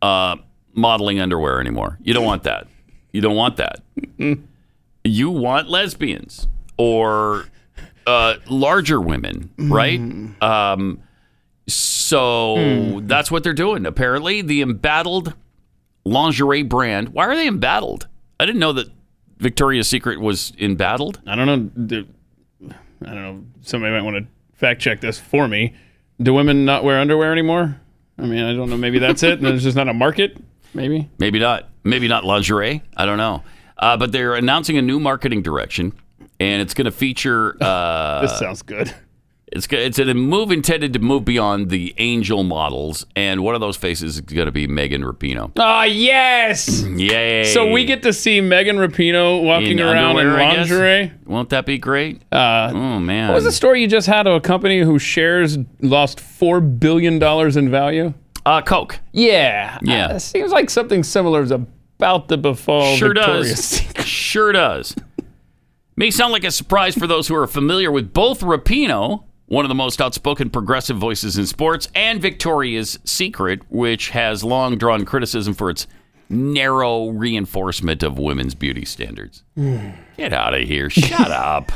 uh, modeling underwear anymore. You don't want that. You don't want that. you want lesbians or uh, larger women, right? Um, so that's what they're doing. Apparently, the embattled lingerie brand. Why are they embattled? I didn't know that Victoria's Secret was embattled. I don't know. I don't know. Somebody might want to fact check this for me. Do women not wear underwear anymore? I mean, I don't know. Maybe that's it. And There's just not a market. Maybe. Maybe not. Maybe not lingerie. I don't know. Uh, but they're announcing a new marketing direction, and it's going to feature. Uh, This sounds good. It's it's a move intended to move beyond the angel models, and one of those faces is going to be Megan Rapinoe. Ah, yes. Yay! So we get to see Megan Rapinoe walking In around in lingerie. Won't that be great? Uh, oh man! What was the story you just had of a company whose shares lost four billion dollars in value? Uh, Coke. Yeah. Yeah. Uh, seems like something similar is about to befall Sure Victoria's does. Secret. Sure does. May sound like a surprise for those who are familiar with both Rapinoe, one of the most outspoken progressive voices in sports, and Victoria's Secret, which has long drawn criticism for its narrow reinforcement of women's beauty standards. Get out of here. Shut up.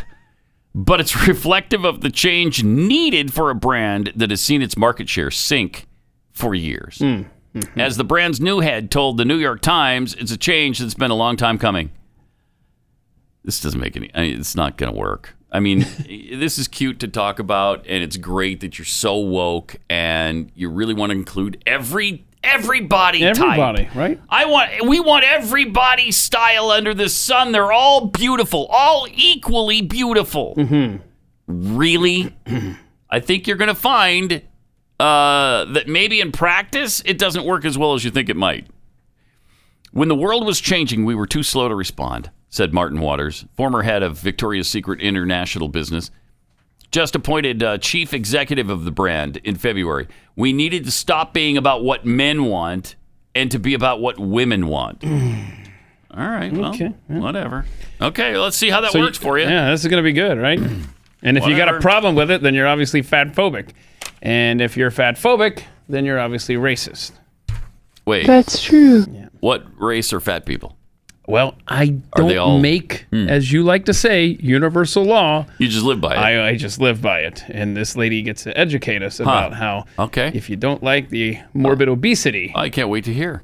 But it's reflective of the change needed for a brand that has seen its market share sink for years. As the brand's new head told the New York Times, it's a change that's been a long time coming. This doesn't make any. I mean, it's not going to work. I mean, this is cute to talk about, and it's great that you're so woke and you really want to include every everybody. type. Everybody, right? I want. We want everybody style under the sun. They're all beautiful, all equally beautiful. Mm-hmm. Really, I think you're going to find uh, that maybe in practice it doesn't work as well as you think it might. When the world was changing, we were too slow to respond, said Martin Waters, former head of Victoria's Secret International Business, just appointed uh, chief executive of the brand in February. We needed to stop being about what men want and to be about what women want. All right, well, Okay, whatever. Okay, let's see how that So works for you. Yeah, this is going to be good, right? And if you got a Whatever. problem with it, then you're obviously fat phobic. And if you're fat phobic, then you're obviously racist. Wait, That's true. what race are fat people? Well, I Are they don't all- make, Hmm. as you like to say, universal law. You just live by it. I, I just live by it. And this lady gets to educate us about how okay. if you don't like the morbid obesity, I can't wait to hear.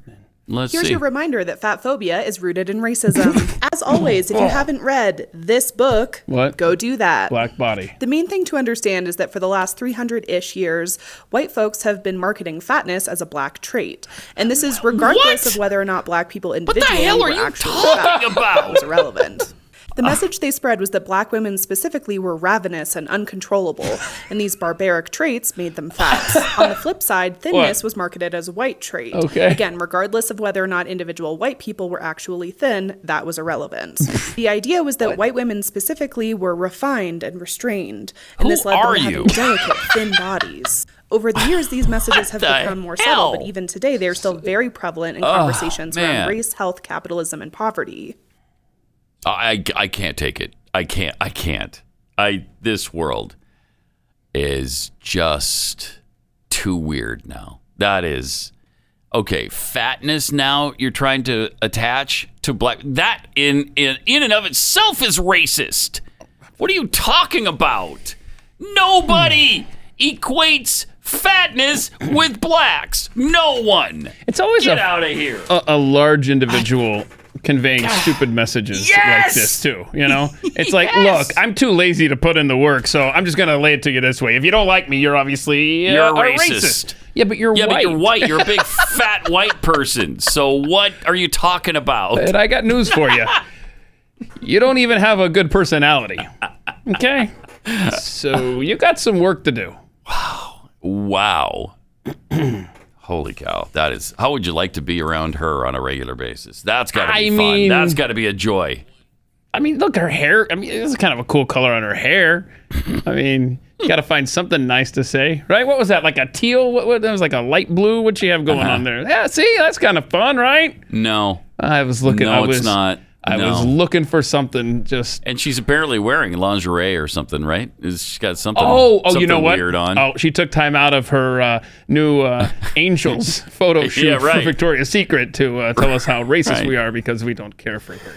Let's Here's see. your reminder that fat phobia is rooted in racism. As always, if you oh. haven't read this book, What? go do that. black body. The main thing to understand is that for the last 300 ish years, white folks have been marketing fatness as a black trait. And this is regardless What? of whether or not black people individually what the hell are you actually talking fat. about? It's irrelevant. The message they spread was that black women specifically were ravenous and uncontrollable, and these barbaric traits made them fat. On the flip side, thinness What? was marketed as a white trait. Okay. Again, regardless of whether or not individual white people were actually thin, that was irrelevant. the idea was that white women specifically were refined and restrained, and Who this led are them to having delicate, thin bodies. Over the years, these messages have become more subtle, but even today, they are still very prevalent in Oh, conversations man. around race, health, capitalism, and poverty. I, I can't take it. I can't. I can't. I this world is just too weird now. That is okay. Fatness now you're trying to attach to black. That in in in and of itself is racist. What are you talking about? Nobody equates fatness with blacks. No one. It's always get a- out of here. a, a large individual conveying stupid messages like this too. You know, it's like, look, I'm too lazy to put in the work, so I'm just gonna lay it to you this way. If you don't like me, you're obviously uh, You're a a racist. Yeah, but you're yeah, white. but you're white. You're a big fat white person. So what are you talking about? And I got news for you. you don't even have a good personality. Okay, so you got some work to do. Wow. Wow. Holy cow. That is how would you like to be around her on a regular basis? That's gotta be I fun. mean- That's gotta be a joy. I mean, look, her hair. I mean, it's kind of a cool color on her hair. I mean, you got to find something nice to say, right? What was that? Like a teal? What, what that was like a light blue? What you have going Uh-huh. on there? Yeah, see, that's kind of fun, right? No. I was looking. No, I was, it's not. I No. was looking for something just. And she's apparently wearing lingerie or something, right? She's got something Oh, oh, you know what? weird on. Oh, she took time out of her uh, new uh, Angels photo shoot Yeah, right. for Victoria's Secret to uh, tell us how racist Right. we are because we don't care for her.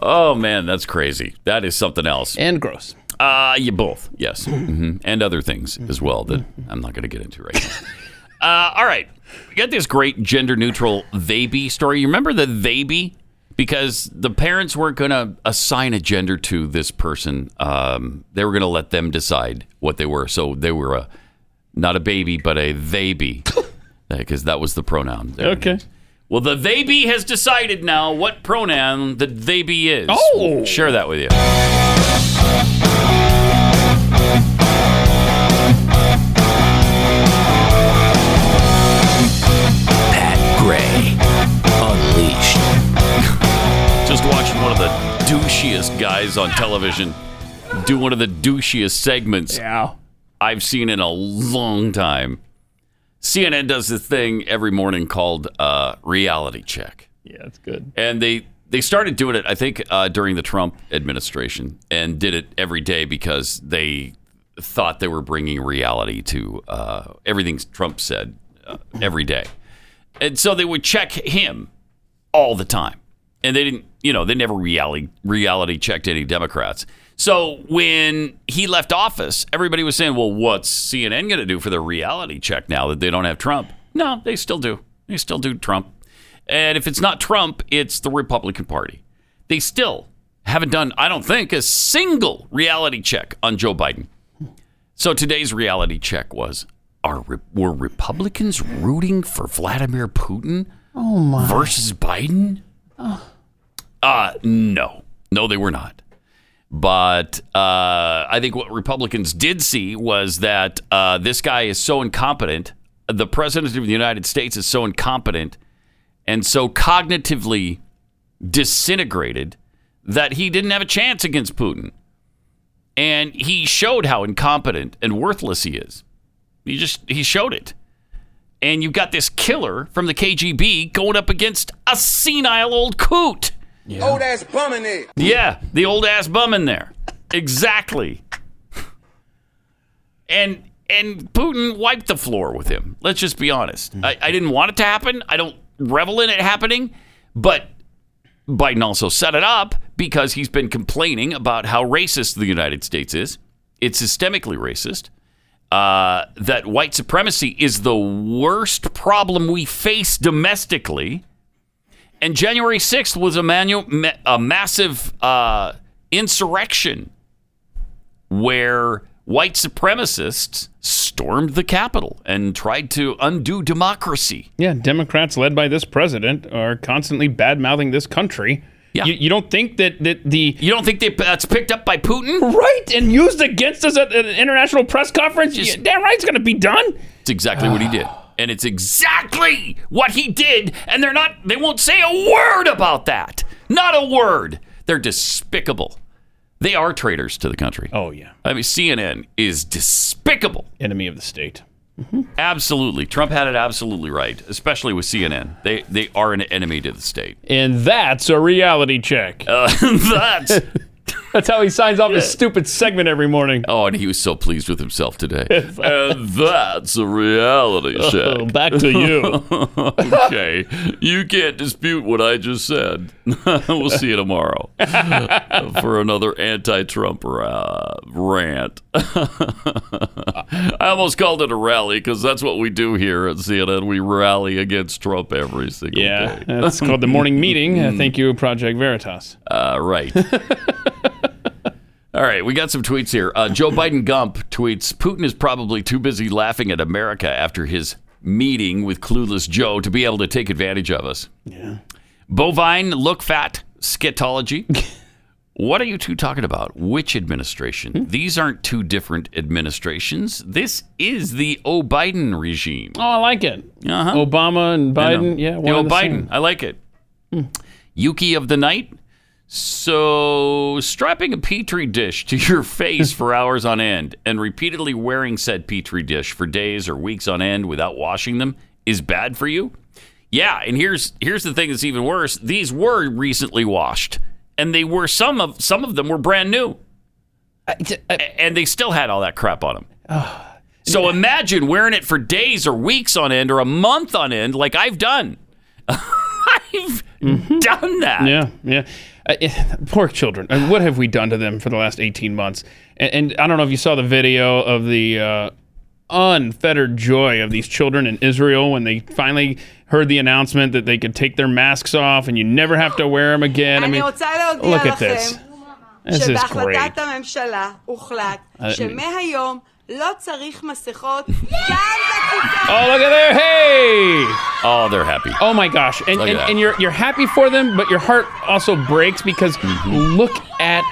Oh man, that's crazy. That is something else. And gross. Uh, you both, yes, hmm and other things as well that I'm not going to get into right now. Uh, all right, we got this great gender neutral they be story. You remember the they be? Because the parents weren't going to assign a gender to this person. Um, they were going to let them decide what they were. So they were a not a baby, but a they be, because that was the pronoun. there. Okay. Well, the they be has decided now what pronoun the they be is. Oh. We'll share that with you. Watching one of the douchiest guys on television do one of the douchiest segments Yeah. I've seen in a long time. CNN does this thing every morning called uh, Reality Check. Yeah, that's good. And they they started doing it, I think, uh, during the Trump administration, and did it every day because they thought they were bringing reality to uh, everything Trump said uh, every day, and so they would check him all the time, and they didn't, you know, they never reality reality checked any Democrats. So when he left office, everybody was saying, "Well, what's CNN going to do for the reality check now that they don't have Trump?" No, they still do. They still do Trump. And if it's not Trump, it's the Republican Party. They still haven't done, I don't think, a single reality check on Joe Biden. So today's reality check was are Re- were Republicans rooting for Vladimir Putin Oh my. versus Biden? Uh no. No, they were not. But uh, I think what Republicans did see was that uh, this guy is so incompetent. The president of the United States is so incompetent and so cognitively disintegrated that he didn't have a chance against Putin. And he showed how incompetent and worthless he is. He just he showed it. And you've got this killer from the KGB going up against a senile old coot. Old ass bum in there. Yeah, the old ass bum in there. Exactly. And and Putin wiped the floor with him. Let's just be honest. I, I didn't want it to happen. I don't revel in it happening, but Biden also set it up because he's been complaining about how racist the United States is. It's systemically racist. Uh, that white supremacy is the worst problem we face domestically. And January 6th was a, manu- a massive uh, insurrection where white supremacists stormed the Capitol and tried to undo democracy. Yeah, Democrats led by this president are constantly bad mouthing this country Yeah. You, you don't think that, that the You don't think they, that's picked up by Putin? right and used against us at an international press conference? Yeah, damn right, it's going to be done. It's exactly what he did. And it's exactly what he did. And they're not, they won't say a word about that. Not a word. They're despicable. They are traitors to the country. Oh yeah, I mean, CNN is despicable. enemy of the state. Absolutely. Trump had it absolutely right, especially with CNN. They they are an enemy to the state. And that's a reality check. Uh, that's That's how he signs off his stupid segment every morning. Oh, and he was so pleased with himself today. and that's a reality Oh, back to you. okay. You can't dispute what I just said. we'll see you tomorrow for another anti Trump ra- rant. I almost called it a rally because that's what we do here at CNN. We rally against Trump every single Yeah, day. that's called the morning meeting. Thank you, Project Veritas. Uh, right. All right, we got some tweets here. Uh, Joe Biden Gump tweets Putin is probably too busy laughing at America after his meeting with Clueless Joe to be able to take advantage of us. Yeah. Bovine look fat scatology. what are you two talking about? Which administration? These aren't two different administrations. This is the O'Biden regime. Oh, I like it. Uh-huh. Obama and. Biden. Yeah, one the Biden. same. I like it. Yuki of the night. So, strapping a petri dish to your face for hours on end and repeatedly wearing said petri dish for days or weeks on end without washing them is bad for you? Yeah, and here's here's the thing that's even worse. These were recently washed, and they were some of some of them were brand new, A- and they still had all that crap on them. So imagine wearing it for days or weeks on end or a month on end, like I've done. I've done that. Yeah, yeah. Uh, eh, poor children. I mean, what have we done to them for the last 18 months? And, and I don't know if you saw the video of the uh, unfettered joy of these children in Israel when they finally heard the announcement that they could take their masks off and you never have to wear them again. I mean, look at this. This is great. לא צריך מסכות גם בכיתה. Oh, look at there. Hey! Oh, they're happy. Oh my gosh. And, Look at and, that. and you're you're happy for them, but your heart also breaks because Mm-hmm. look at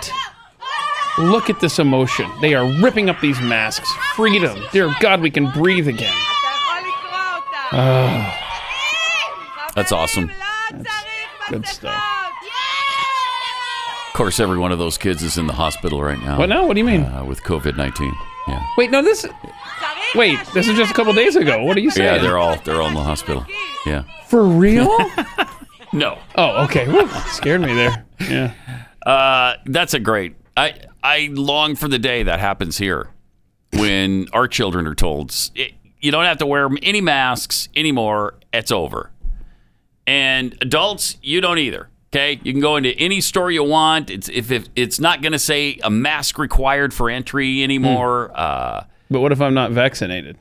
look at this emotion. They are ripping up these masks. Freedom. Dear God, we can breathe again. Ah, That's awesome. good stuff. Of course, every one of those kids is in the hospital right now. What now? What do you mean? Uh, with COVID nineteen. Yeah. Wait, no, this Wait, this is just a couple days ago. What are you saying? Yeah, they're all they're all in the hospital. Yeah. For real? No. oh, okay. Whew, scared me there. Yeah. Uh, that's a great. I I long for the day that happens here, when our children are told it- you don't have to wear any masks anymore. It's over. And adults, you don't either. Okay, you can go into any store you want. It's if, if it's not going to say a mask required for entry anymore. Uh, But what if I'm not vaccinated?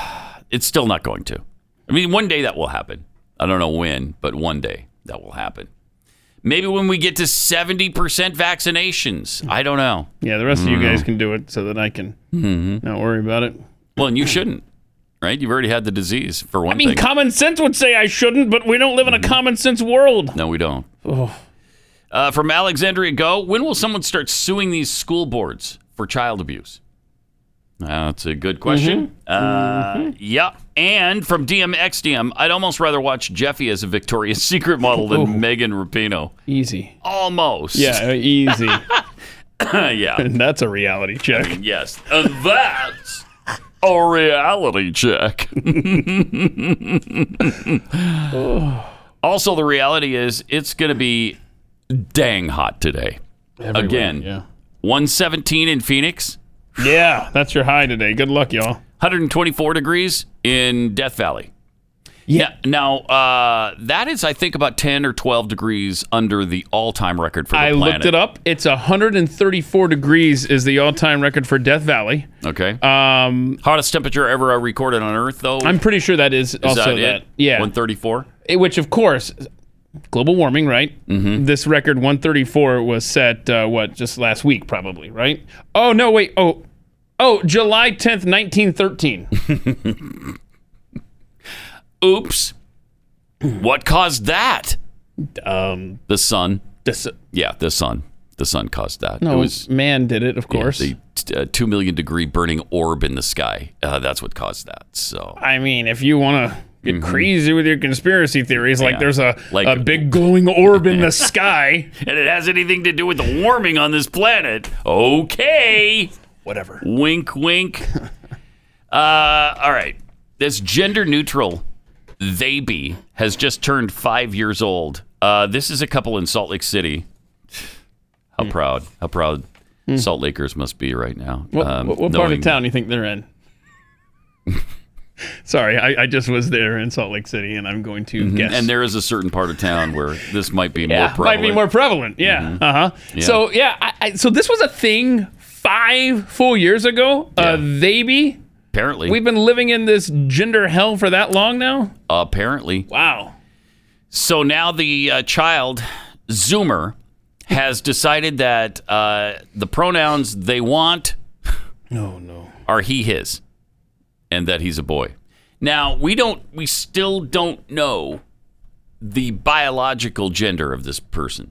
it's still not going to. I mean, one day that will happen. I don't know when, but one day that will happen. Maybe when we get to 70% vaccinations. I don't know. Yeah, the rest of you Mm. guys can do it so that I can Mm-hmm. not worry about it. Well, and you shouldn't, right? You've already had the disease for one I mean, thing. common sense would say I shouldn't, but we don't live in a common sense world. no, we don't. Oh. Uh, from Alexandria Go, when will someone start suing these school boards for child abuse? Uh, That's a good question. Uh, Yeah. And from DMXDM, I'd almost rather watch Jeffy as a Victoria's Secret model than Ooh. Megan Rapinoe. Easy. Almost. Yeah, uh, easy. yeah. And that's a reality check. Yes. And that's a reality check. Also, the reality is it's going to be dang hot today. Everywhere, Again, yeah. 117 in Phoenix, Yeah, that's your high today. Good luck, y'all. 124 degrees in Death Valley. Yeah. Now, uh, that is, I think, about 10 or 12 degrees under the all time record for the planet. I planet. looked it up. It's 134 degrees is the all-time record for Death Valley. Okay. Um, Hottest temperature ever recorded on Earth, though? I'm pretty sure that is, also that, that. it? Yeah. 134? It- which of course, global warming, right? Mm-hmm. This record 134 was set uh, what just last week, probably, right? Oh no, wait. Oh, oh, July 10th, 1913. Oops. what caused that? Um, The sun. Dis- Yeah, the sun. The sun caused that. no, it was man did it, of yeah, course. the uh, two million degree burning orb in the sky. Uh, that's what caused that. So I mean, if you want to get crazy with your conspiracy theories, like Mm-hmm. Yeah. there's a Like- a big glowing orb in the sky. and it has anything to do with the warming on this planet. Okay. Whatever. Wink, wink. uh, all right. This gender neutral they be has just turned five years old. Uh, this is a couple in Salt Lake City. How proud, how proud Salt Lakers must be right now. What, um, what, what part of town do you think they're in? Sorry, I, I just was there in Salt Lake City, and I'm going to Mhm. guess. And there is a certain part of town where this might be more prevalent. might be more prevalent. Yeah. Mhm. Uh huh. Yeah. So yeah, I, I, so this was a thing five full years ago. Uh, they be. Apparently. We've been living in this gender hell for that long now. Apparently. Wow. So now the uh, child, Zoomer, has decided that uh, the pronouns they want No, no. are he, his, and that he's a boy. Now, we don't, we still don't know the biological gender of this person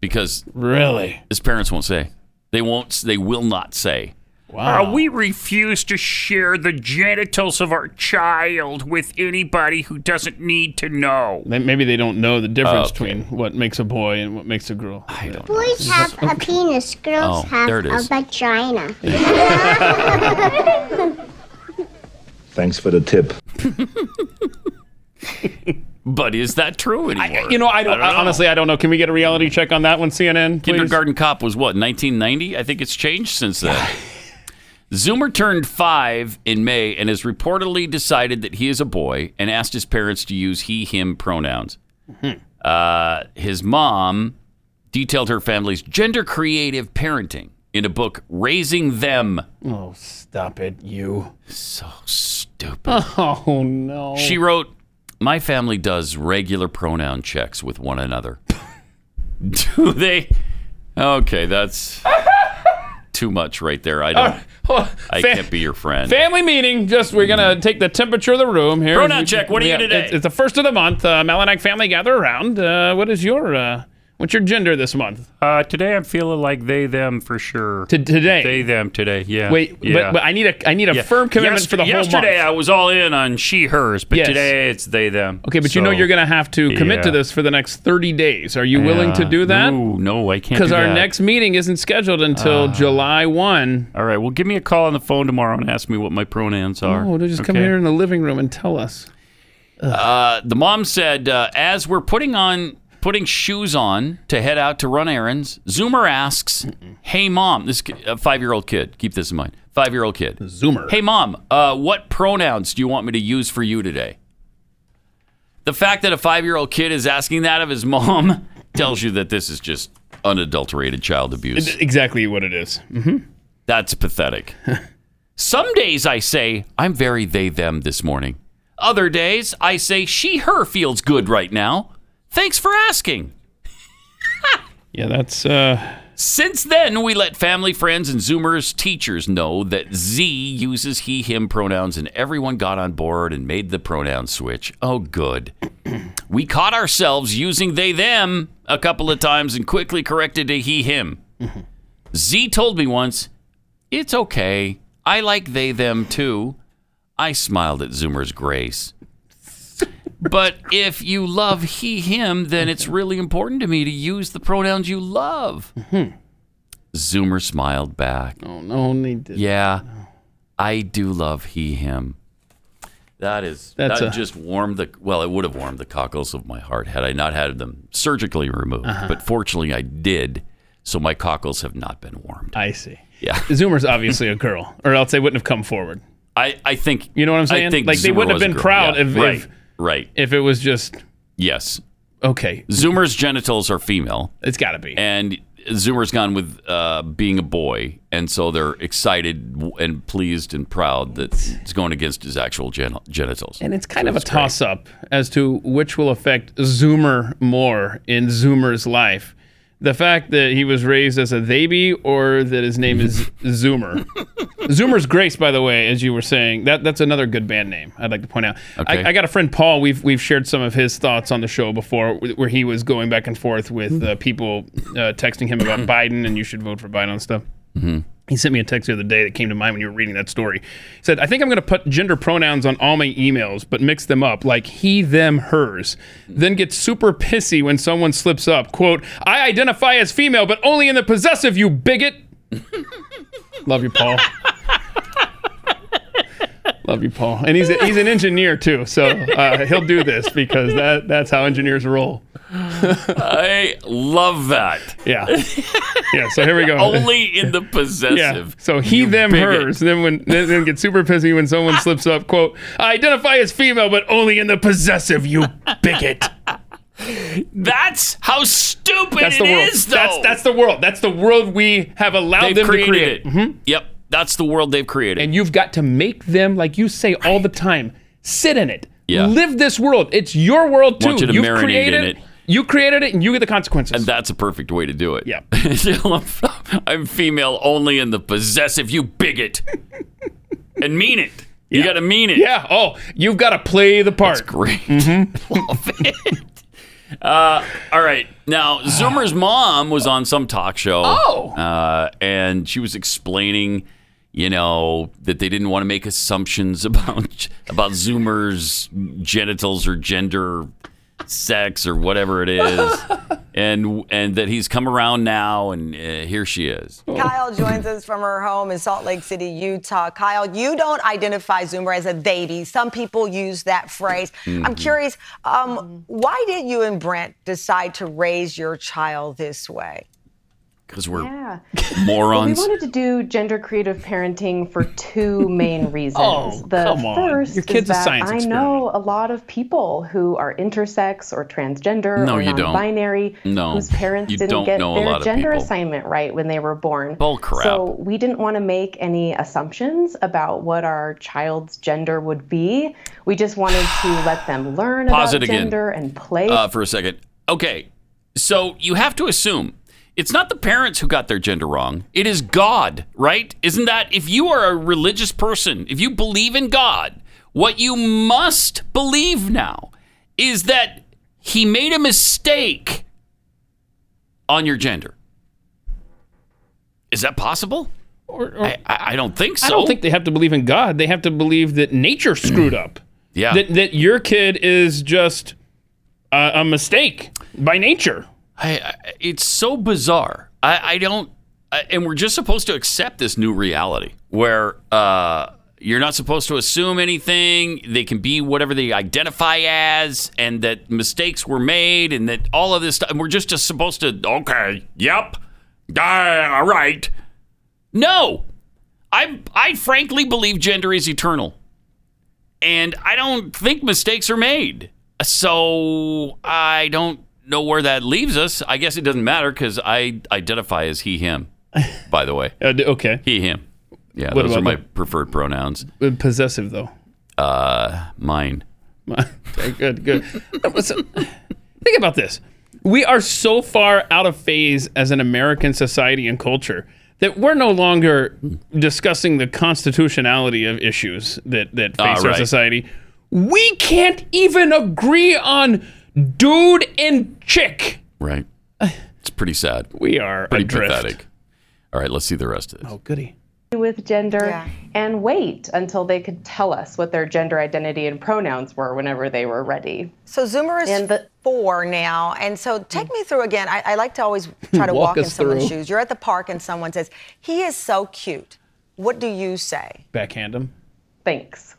because Really? his parents won't say. They won't, they will not say. Uh, we refuse to share the genitals of our child with anybody who doesn't need to know. Maybe they don't know the difference Okay. between what makes a boy and what makes a girl. I don't. Boys have a penis, girls Oh, have a vagina. Thanks for the tip. But is that true anymore? You know, I don't, honestly, I don't know. Can we get a reality check on that one, CNN? Please? Kindergarten Cop was what, 1990? I think it's changed since then. Zoomer turned five in May and has reportedly decided that he is a boy and asked his parents to use he, him pronouns. Uh, his mom detailed her family's gender creative parenting in a book, Raising Them. Oh, stop it, you. So stupid. Oh no. She wrote, My family does regular pronoun checks with one another. Do they? Okay, that's too much right there. I don't. I Fa- can't be your friend. Family meeting. Just we're gonna take the temperature of the room here. Pronoun check. What are you yeah, today? It's, it's the first of the month. Uh, Malinak family gather around. Uh, what is your uh, what's your gender this month? Uh, today I'm feeling like they them for sure. To, today. They them today. Yeah. Wait, yeah. but, but I need a I need a Yeah. firm commitment Yester- for the whole Yesterday month. I was all in on she hers, but Yes. today it's they them. Okay, but you know you're gonna have to commit to this for the next 30 days. Are you willing to do that? No, no, I can't. Because our that. next meeting isn't scheduled until July 1. All right. Well, give me a call on the phone tomorrow and ask me what my pronouns are. Oh, just come here in the living room and tell us. Uh, the mom said, uh, as we're putting on putting shoes on to head out to run errands, Zoomer asks, "Hey mom, this a five year old kid. Keep this in mind. Five year old kid. Zoomer. Hey mom, uh, what pronouns do you want me to use for you today?" The fact that a five year old kid is asking that of his mom tells you that this is just unadulterated child abuse. It's exactly what it is. Mm-hmm. That's pathetic. Some days I say, I'm very they them this morning. Other days I say, she her feels good right now. Thanks for asking. Yeah, that's. uh Since then, we let family, friends, and Zoomers teachers know that Z uses he, him pronouns, and everyone got on board and made the pronoun switch. Oh, good. we caught ourselves using they, them a couple of times and quickly corrected to he, him. Z told me once, It's okay. I like they, them too. I smiled at Zoomer's grace. But if you love he, him, then it's really important to me to use the pronouns you love. Zoomer smiled back. Oh, no, they did. Yeah, I do love he, him. That is That's that a- just warmed the well, it would have warmed the cockles of my heart had I not had them surgically removed. Uh-huh. But fortunately, I did, so my cockles have not been warmed. I see. Yeah, Zoomer's obviously a girl, or else they wouldn't have come forward. I, I think You know what I'm I saying? like they wouldn't have been proud Yeah, if, right, if right. if it was just Yes, okay. Zoomer's genitals are female. It's got to be. and Zoomer's gone with uh, being a boy, and so they're excited and pleased and proud that it's going against his actual gen- genitals. And it's kind of a toss up as to which will affect Zoomer more in Zoomer's life the fact that he was raised as a baby or that his name is Zoomer. Zoomer's Grace, by the way, as you were saying, that that's another good band name. I'd like to point out. Okay. I, I got a friend Paul. We've we've shared some of his thoughts on the show before, where he was going back and forth with uh, people uh, texting him about Biden and you should vote for Biden and stuff. Mm-hmm. He sent me a text the other day that came to mind when you were reading that story. He said, I think I'm going to put gender pronouns on all my emails, but mix them up like he, them, hers. Then get super pissy when someone slips up. Quote, I identify as female, but only in the possessive, you bigot. Love you, Paul. Love you, Paul. And he's, a, he's an engineer too, so uh, he'll do this because that, that's how engineers roll. I love that. Yeah. Yeah, so here we go. Only in the possessive. Yeah. So he, them, bigot. hers. Then when then, then get super pissy when someone slips up. Quote: I identify as female, but only in the possessive. You bigot. That's how stupid That's it the world. is, though. That's that's the world. That's the world we have allowed they've them to create. it. Mhm. Yep, that's the world they've created. And you've got to make them, like you say all the time, sit in it. Yeah. Live this world. It's your world too. Want you to You've marinate created in it. You created it, and you get the consequences. and that's a perfect way to do it. Yeah. I'm female only in the possessive, you bigot. and mean it. You got to mean it. yeah. Oh, you've got to play the part. That's great. Mm-hmm. Love it. Uh, all right. Now, Zoomer's mom was on some talk show. Oh. Uh, and she was explaining, you know, that they didn't want to make assumptions about about Zoomer's genitals or gender, sex or whatever it is, and and that he's come around now, and uh, here she is. Kyle joins us from her home in Salt Lake City, Utah. Kyle, you don't identify Zoomer as a baby. Some people use that phrase. I'm Mhm. curious, um, why did you and Brent decide to raise your child this way? Because we're Yeah. Well, we wanted to do gender creative parenting for two main reasons. Oh, the come on. first Your kid's is a that science I know a lot of people who are intersex or transgender No, or you don't. non-binary No, whose parents you didn't get their gender assignment right when they were born. Bull crap. So we didn't want to make any assumptions about what our child's gender would be. We just wanted to let them learn Pause about it again. gender and play. uh, for a second. Okay, so you have to assume it's not the parents who got their gender wrong. It is God, right? Isn't that if you are a religious person, if you believe in God, what you must believe now is that He made a mistake on your gender. Is that possible? I, I, I don't think so. I don't think they have to believe in God. They have to believe that nature screwed up. Yeah. That that your kid is just a, a mistake by nature. I, I it's so bizarre. I, I don't, and we're just supposed to accept this new reality where uh, you're not supposed to assume anything. They can be whatever they identify as, and that mistakes were made, and that all of this stuff. We're just, just supposed to, okay, yep, all right. No, I I frankly believe gender is eternal, and I don't think mistakes are made. So I don't know where that leaves us. I guess it doesn't matter because I identify as he, him. By the way, Uh, okay. he, him. Yeah, What those are about my preferred pronouns. Uh, Possessive though. Uh, mine. Okay, good, good. Listen, think about this. We are so far out of phase as an American society and culture that we're no longer discussing the constitutionality of issues that, that Ah, face our right. society. We can't even agree on dude and chick. Right. It's pretty sad. We are pretty adrift. pathetic. All right, let's see the rest of this. Oh, goody. with gender and wait until they could tell us what their gender identity and pronouns were whenever they were ready. So Zoomer is four now, and so take me through again. I, I like to always try to Walk walk, in someone's through. shoes. You're at the park, and someone says, "He is so cute." What do you say? Backhand him. Thanks.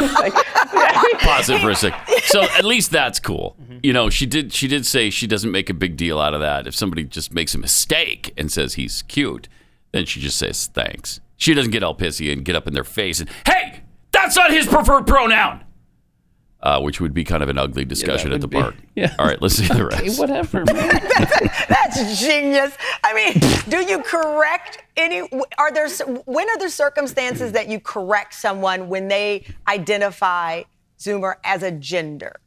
Pause it for a sec. So at least that's cool. Mm-hmm. You know, she did. She did say she doesn't make a big deal out of that. If somebody just makes a mistake and says he's cute, then she just says thanks. She doesn't get all pissy and get up in their face and hey, that's not his preferred pronoun. Uh, which would be kind of an ugly discussion at the park. Yeah. All right, let's see the rest. Okay, whatever, man. That's genius. I mean, do you correct any? Are there when are there circumstances that you correct someone when they identify Zoomer as a gender?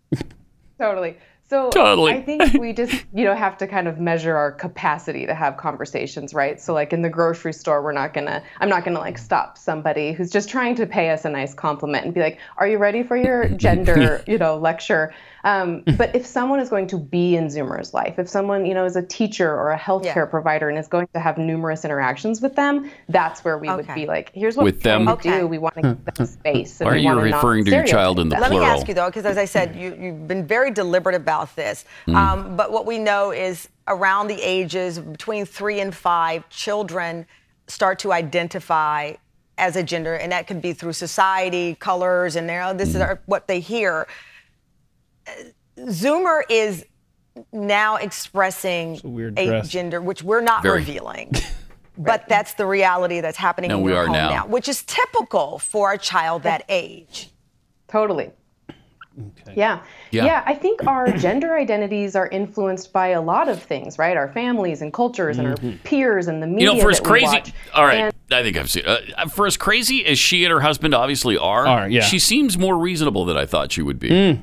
Totally. So Totally. I think we just, you know, have to kind of measure our capacity to have conversations, right? So like in the grocery store, we're not gonna, I'm not gonna like stop somebody who's just trying to pay us a nice compliment and be like, "Are you ready for your gender, you know, lecture?" Um, but if someone is going to be in Zoomer's life, if someone, you know, is a teacher or a healthcare provider and is going to have numerous interactions with them, that's where we would be like, "Here's what With we're them? to do. We want to give them space." Why are you referring to your child in the Let me ask you though, because as I said, you, you've been very deliberate about this. Mm. Um, but what we know is around the ages between three and five, children start to identify as a gender, and that could be through society, colors, and you know, this is Mm. our- what they hear. Uh, Zoomer is now expressing weird a dress. gender, which we're not Very. revealing. But that's the reality that's happening No, in we your are home now. now, which is typical for a child that age. Totally. Yeah. Yeah. yeah. I think our gender identities are influenced by a lot of things, right? Our families and cultures and our peers and the media. Mm-hmm. You know, for as crazy. watch. All right, And- I think I've seen. Uh, for as crazy as she and her husband obviously are, Are, yeah. she seems more reasonable than I thought she would be.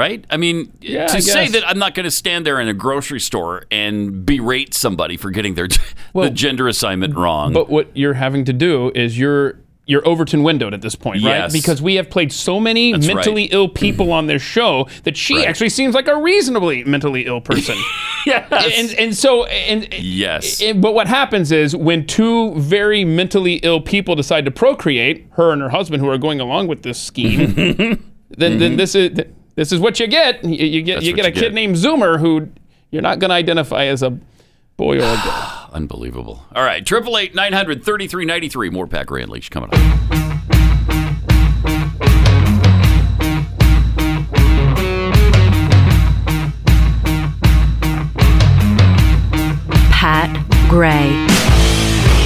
Right? I mean, Yeah, to I say that I'm not going to stand there in a grocery store and berate somebody for getting their the gender assignment wrong. But what you're having to do is you're you're Overton windowed at this point, right? Because we have played so many That's mentally right. ill people on this show that she Right. actually seems like a reasonably mentally ill person. yes. And and so and yes. and- but what happens is when two very mentally ill people decide to procreate, her and her husband, who are going along with this scheme, then then mm-hmm. this is this is what you get. You, you get That's you what get a you kid get. named Zoomer who you're not going to identify as a boy or a girl. Unbelievable. All right, triple eight nine hundred thirty three ninety three. More Pat Gray Unleashed coming up. Pat Gray.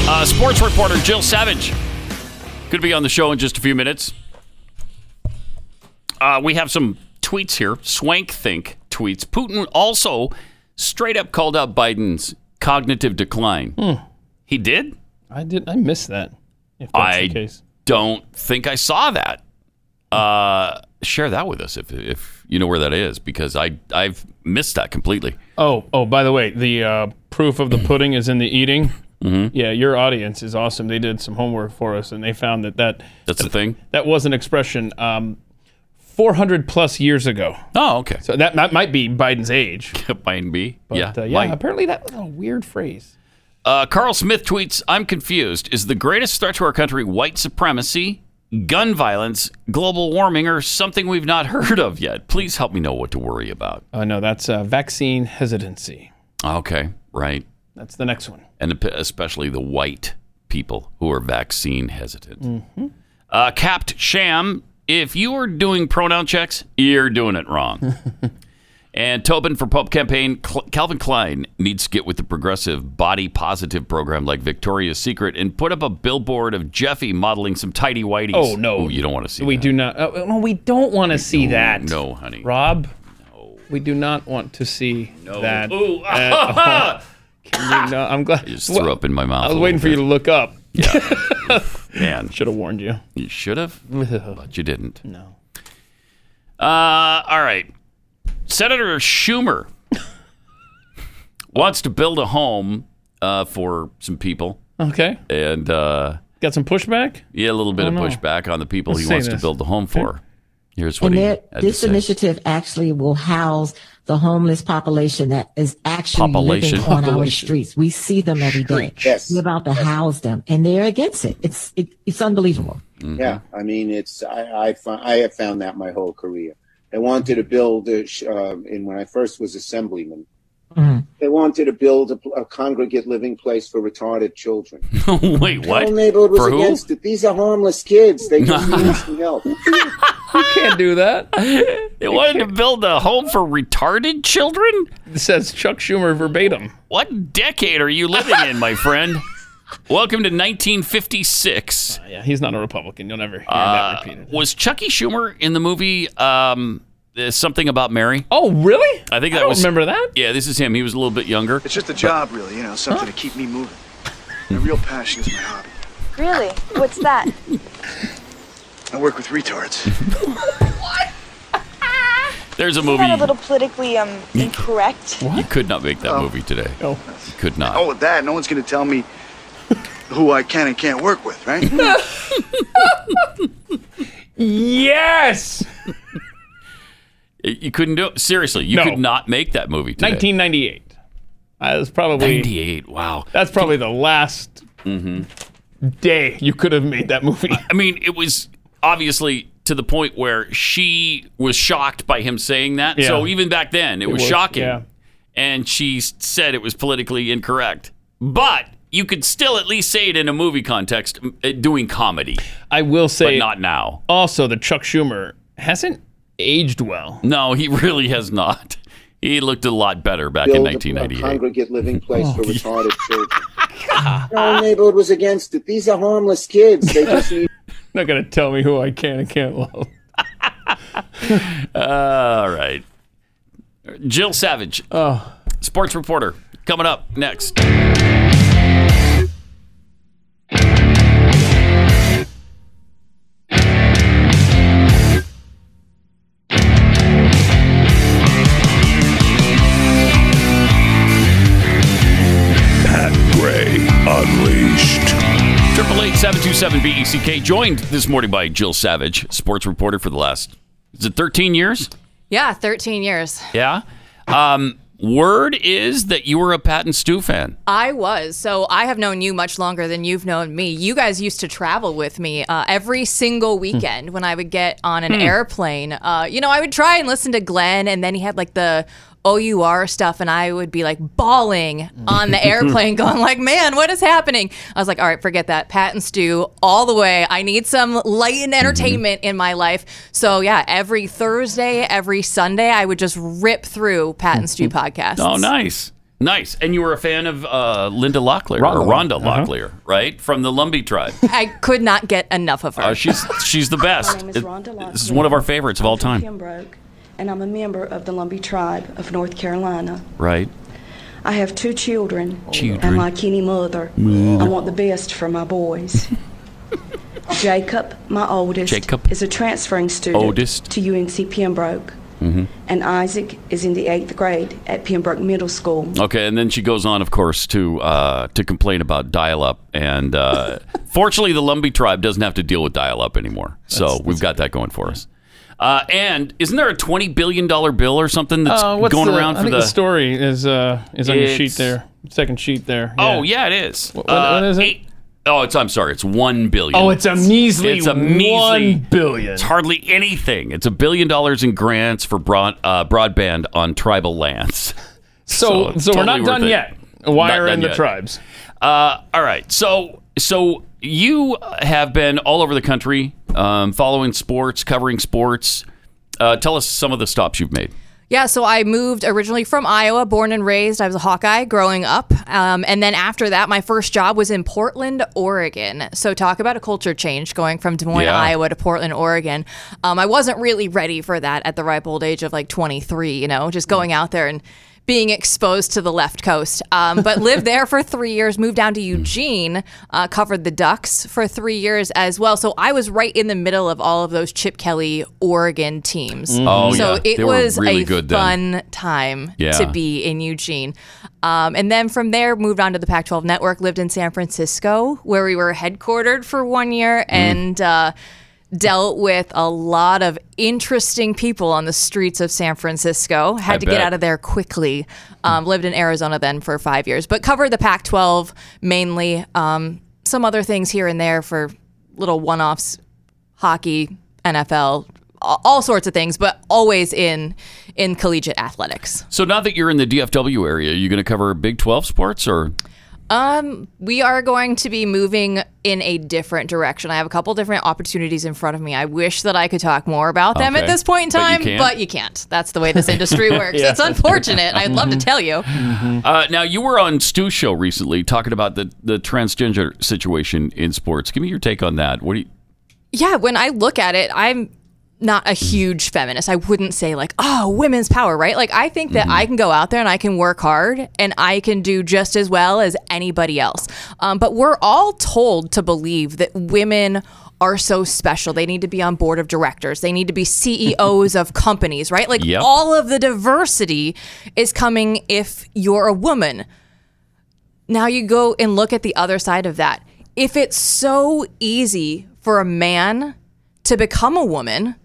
Uh, sports reporter Jill Savage could be on the show in just a few minutes. Uh, we have some tweets here. Swank Think tweets Putin also straight up called out Biden's cognitive decline. Hmm. He did? I did. I missed that. If that's I the case. don't think I saw that. Uh, share that with us if, if you know where that is, because I I've missed that completely. Oh, oh, by the way, the uh, proof of the pudding is in the eating. Mm-hmm. Yeah, your audience is awesome. They did some homework for us, and they found that that That's the thing. that was an expression um, 400 plus years ago. Oh, okay. So that, that might be Biden's age. Might be. But, yeah. uh, yeah. might. Apparently, that was a weird phrase. Uh, Carl Smith tweets, I'm confused. Is the greatest threat to our country white supremacy, gun violence, global warming, or something we've not heard of yet? Please help me know what to worry about. Oh no, that's uh, vaccine hesitancy. Okay, right. That's the next one. And especially the white people who are vaccine hesitant. Mhm. Uh, Capped Sham, if you are doing pronoun checks, you're doing it wrong. and Tobin for Pope campaign, Cl- Calvin Klein needs to get with the progressive body positive program like Victoria's Secret and put up a billboard of Jeffy modeling some tidy whities. Oh no, Ooh, you don't want to see We that. do not. Uh, no, we don't want to see that. No, honey. Rob. No. we do not want to see No. that. Ooh. at all. Can you not- I'm glad. I just threw up in my mouth. I was waiting for you to look up. Yeah. Man. Should have warned you. You should have, but you didn't. No. Uh, all right. Senator Schumer wants to build a home uh, for some people. Okay. And uh, got some pushback. Yeah, a little bit Oh, of no. pushback on the people Let's he say wants to this. build the home for. Here's what and he that this say. initiative actually will house the homeless population that is actually Population. living on our streets. We see them every day. Yes. We're about to house them, and they're against it. It's it, it's unbelievable. Yeah, I mean, it's I I, fi- I have found that my whole career. I wanted to build a, uh, in when I first was assemblyman. They wanted to build a, a congregate living place for retarded children. Wait, what? The what? whole neighborhood was For who? against it. These are harmless kids. They just need some help. You can't do that. They wanted to build a home for retarded children? It says Chuck Schumer verbatim. What decade are you living in, my friend? Welcome to 1956. Yeah, he's not a Republican. You'll never hear Uh, that repeated. was Chucky Schumer in the movie um, Something About Mary? Oh, really? I think I don't was. remember that. Yeah, this is him. He was a little bit younger. It's just a job, really, you know, something to keep me moving. My real passion is my hobby. Really? What's that? I work with retards. What? There's a Isn't movie that a little politically um incorrect? What? you could not make that Oh. movie today. No. You could not. Oh, with that, no one's going to tell me who I can and can't work with, right? Yes. You couldn't do it. Seriously, you No. could not make that movie today. 1998. Uh, that's probably 98. Wow. That's probably the last day you could have made that movie. I mean, it was obviously to the point where she was shocked by him saying that. Yeah. So even back then, it, It was, was, shocking. yeah. And she said it was politically incorrect. But you could still at least say it in a movie context, uh, doing comedy. I will say, but not now. Also, the Chuck Schumer hasn't aged well. No, he really has not. He looked a lot better back build in a- a 1998. congregate living place Oh, for retarded children. Our neighborhood was against it. These are harmless kids. They just need. Not gonna tell me who I can and can't love. All right. Jill Savage, Oh, sports reporter, coming up next. Unleashed. Triple eight seven two seven BECK joined this morning by Jill Savage, sports reporter for the last is it thirteen years? Yeah, 13 years. Yeah. Um, word is that you were a Pat and Stu fan. I was. So I have known you much longer than you've known me. You guys used to travel with me uh, every single weekend when I would get on an Hmm. airplane. Uh, you know, I would try and listen to Glenn, and then he had like the OUR stuff, and I would be like bawling on the airplane, going like, "Man, what is happening?" I was like, "All right, forget that. Pat and Stu all the way. I need some light and entertainment in my life." So yeah, every Thursday, every Sunday, I would just rip through Pat and Stu podcasts. Oh, nice. Nice. And you were a fan of uh, Linda Locklear, Rhonda or Rhonda Uh-huh. Locklear, right? From the Lumbee tribe. I could not get enough of her. Uh, she's she's the best. name is It- Rhonda this is one of our favorites of all I'm from time. Pembroke, and I'm a member of the Lumbee tribe of North Carolina. Right. I have two children, Children. and like any mother, Mother. I want the best for my boys. Jacob, my oldest, Jacob. is a transferring student Oldest. to UNC Pembroke, hmm and Isaac is in the eighth grade at Pembroke Middle School. Okay, and then she goes on, of course, to uh, to complain about dial-up, and uh, fortunately, the Lumbee tribe doesn't have to deal with dial-up anymore. So we've got that going for us. Uh, and isn't there a twenty billion dollar bill or something that's Uh, going the- around I for the? the story is uh is on your sheet there, second sheet there. Oh yeah, it is. What- what is it? Oh, it's I'm sorry, it's one billion. Oh, it's a measly It's a measly one billion. It's hardly anything. It's a billion dollars in grants for broad, uh, broadband on tribal lands. So- it's so we're not done it. yet. Why are in the yet. tribes? Uh, all right. So so you have been all over the country, um, following sports, covering sports. Uh, tell us some of the stops you've made. Yeah, so I moved originally from Iowa, born and raised. I was a Hawkeye growing up. Um, and then after that, my first job was in Portland, Oregon. So talk about a culture change going from Des Moines, Yeah. Iowa to Portland, Oregon. Um, I wasn't really ready for that at the ripe old age of like 23, you know, just going out there and being exposed to the left coast. Um, but lived there for three years, moved down to Eugene, uh, covered the Ducks for three years as well. So I was right in the middle of all of those Chip Kelly Oregon teams. Mhm. Oh, so yeah. it They was really a good then. fun time Yeah. to be in Eugene. Um, and then from there, moved on to the Pac 12 network, lived in San Francisco, where we were headquartered for one year Mm-hmm. and uh, dealt with a lot of interesting people on the streets of San Francisco. Had I to get out of there quickly. Um, lived in Arizona then for five years, but covered the Pac 12 mainly. Um, some other things here and there for little one offs hockey, NFL, all all sorts of things, but always in in collegiate athletics. So now that you're in the DFW area, are you going to cover Big 12 sports or? Um, we are going to be moving in a different direction. I have a couple different opportunities in front of me. I wish that I could talk more about them at this point in But you time, can't? but you can't. That's the way this industry works. Yeah, it's unfortunate. I'd love to tell you. Uh, now you were on Stu's show recently talking about the the transgender situation in sports. Give me your take on that. What do you? Yeah, when I look at it, I'm not a huge feminist. I wouldn't say like, oh, women's power, right? Like I think that I can go out there and I can work hard and I can do just as well as anybody else. Um, but we're all told to believe that women are so special. They need to be on board of directors. They need to be CEOs of companies, right? Like Yep. all of the diversity is coming if you're a woman. Now you go and look at the other side of that. If it's so easy for a man to become a woman,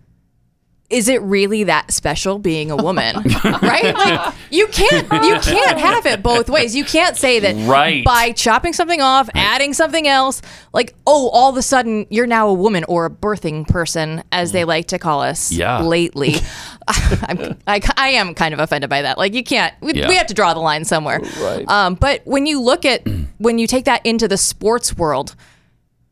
is it really that special being a woman? right? Like you can't you can't have it both ways. You can't say that Right. by chopping something off, adding something else, like oh, all of a sudden you're now a woman or a birthing person, as they like to call us Yeah. lately. I'm, I, I am kind of offended by that. Like you can't. We, Yeah. we have to draw the line somewhere. Right. Um, but when you look at when you take that into the sports world,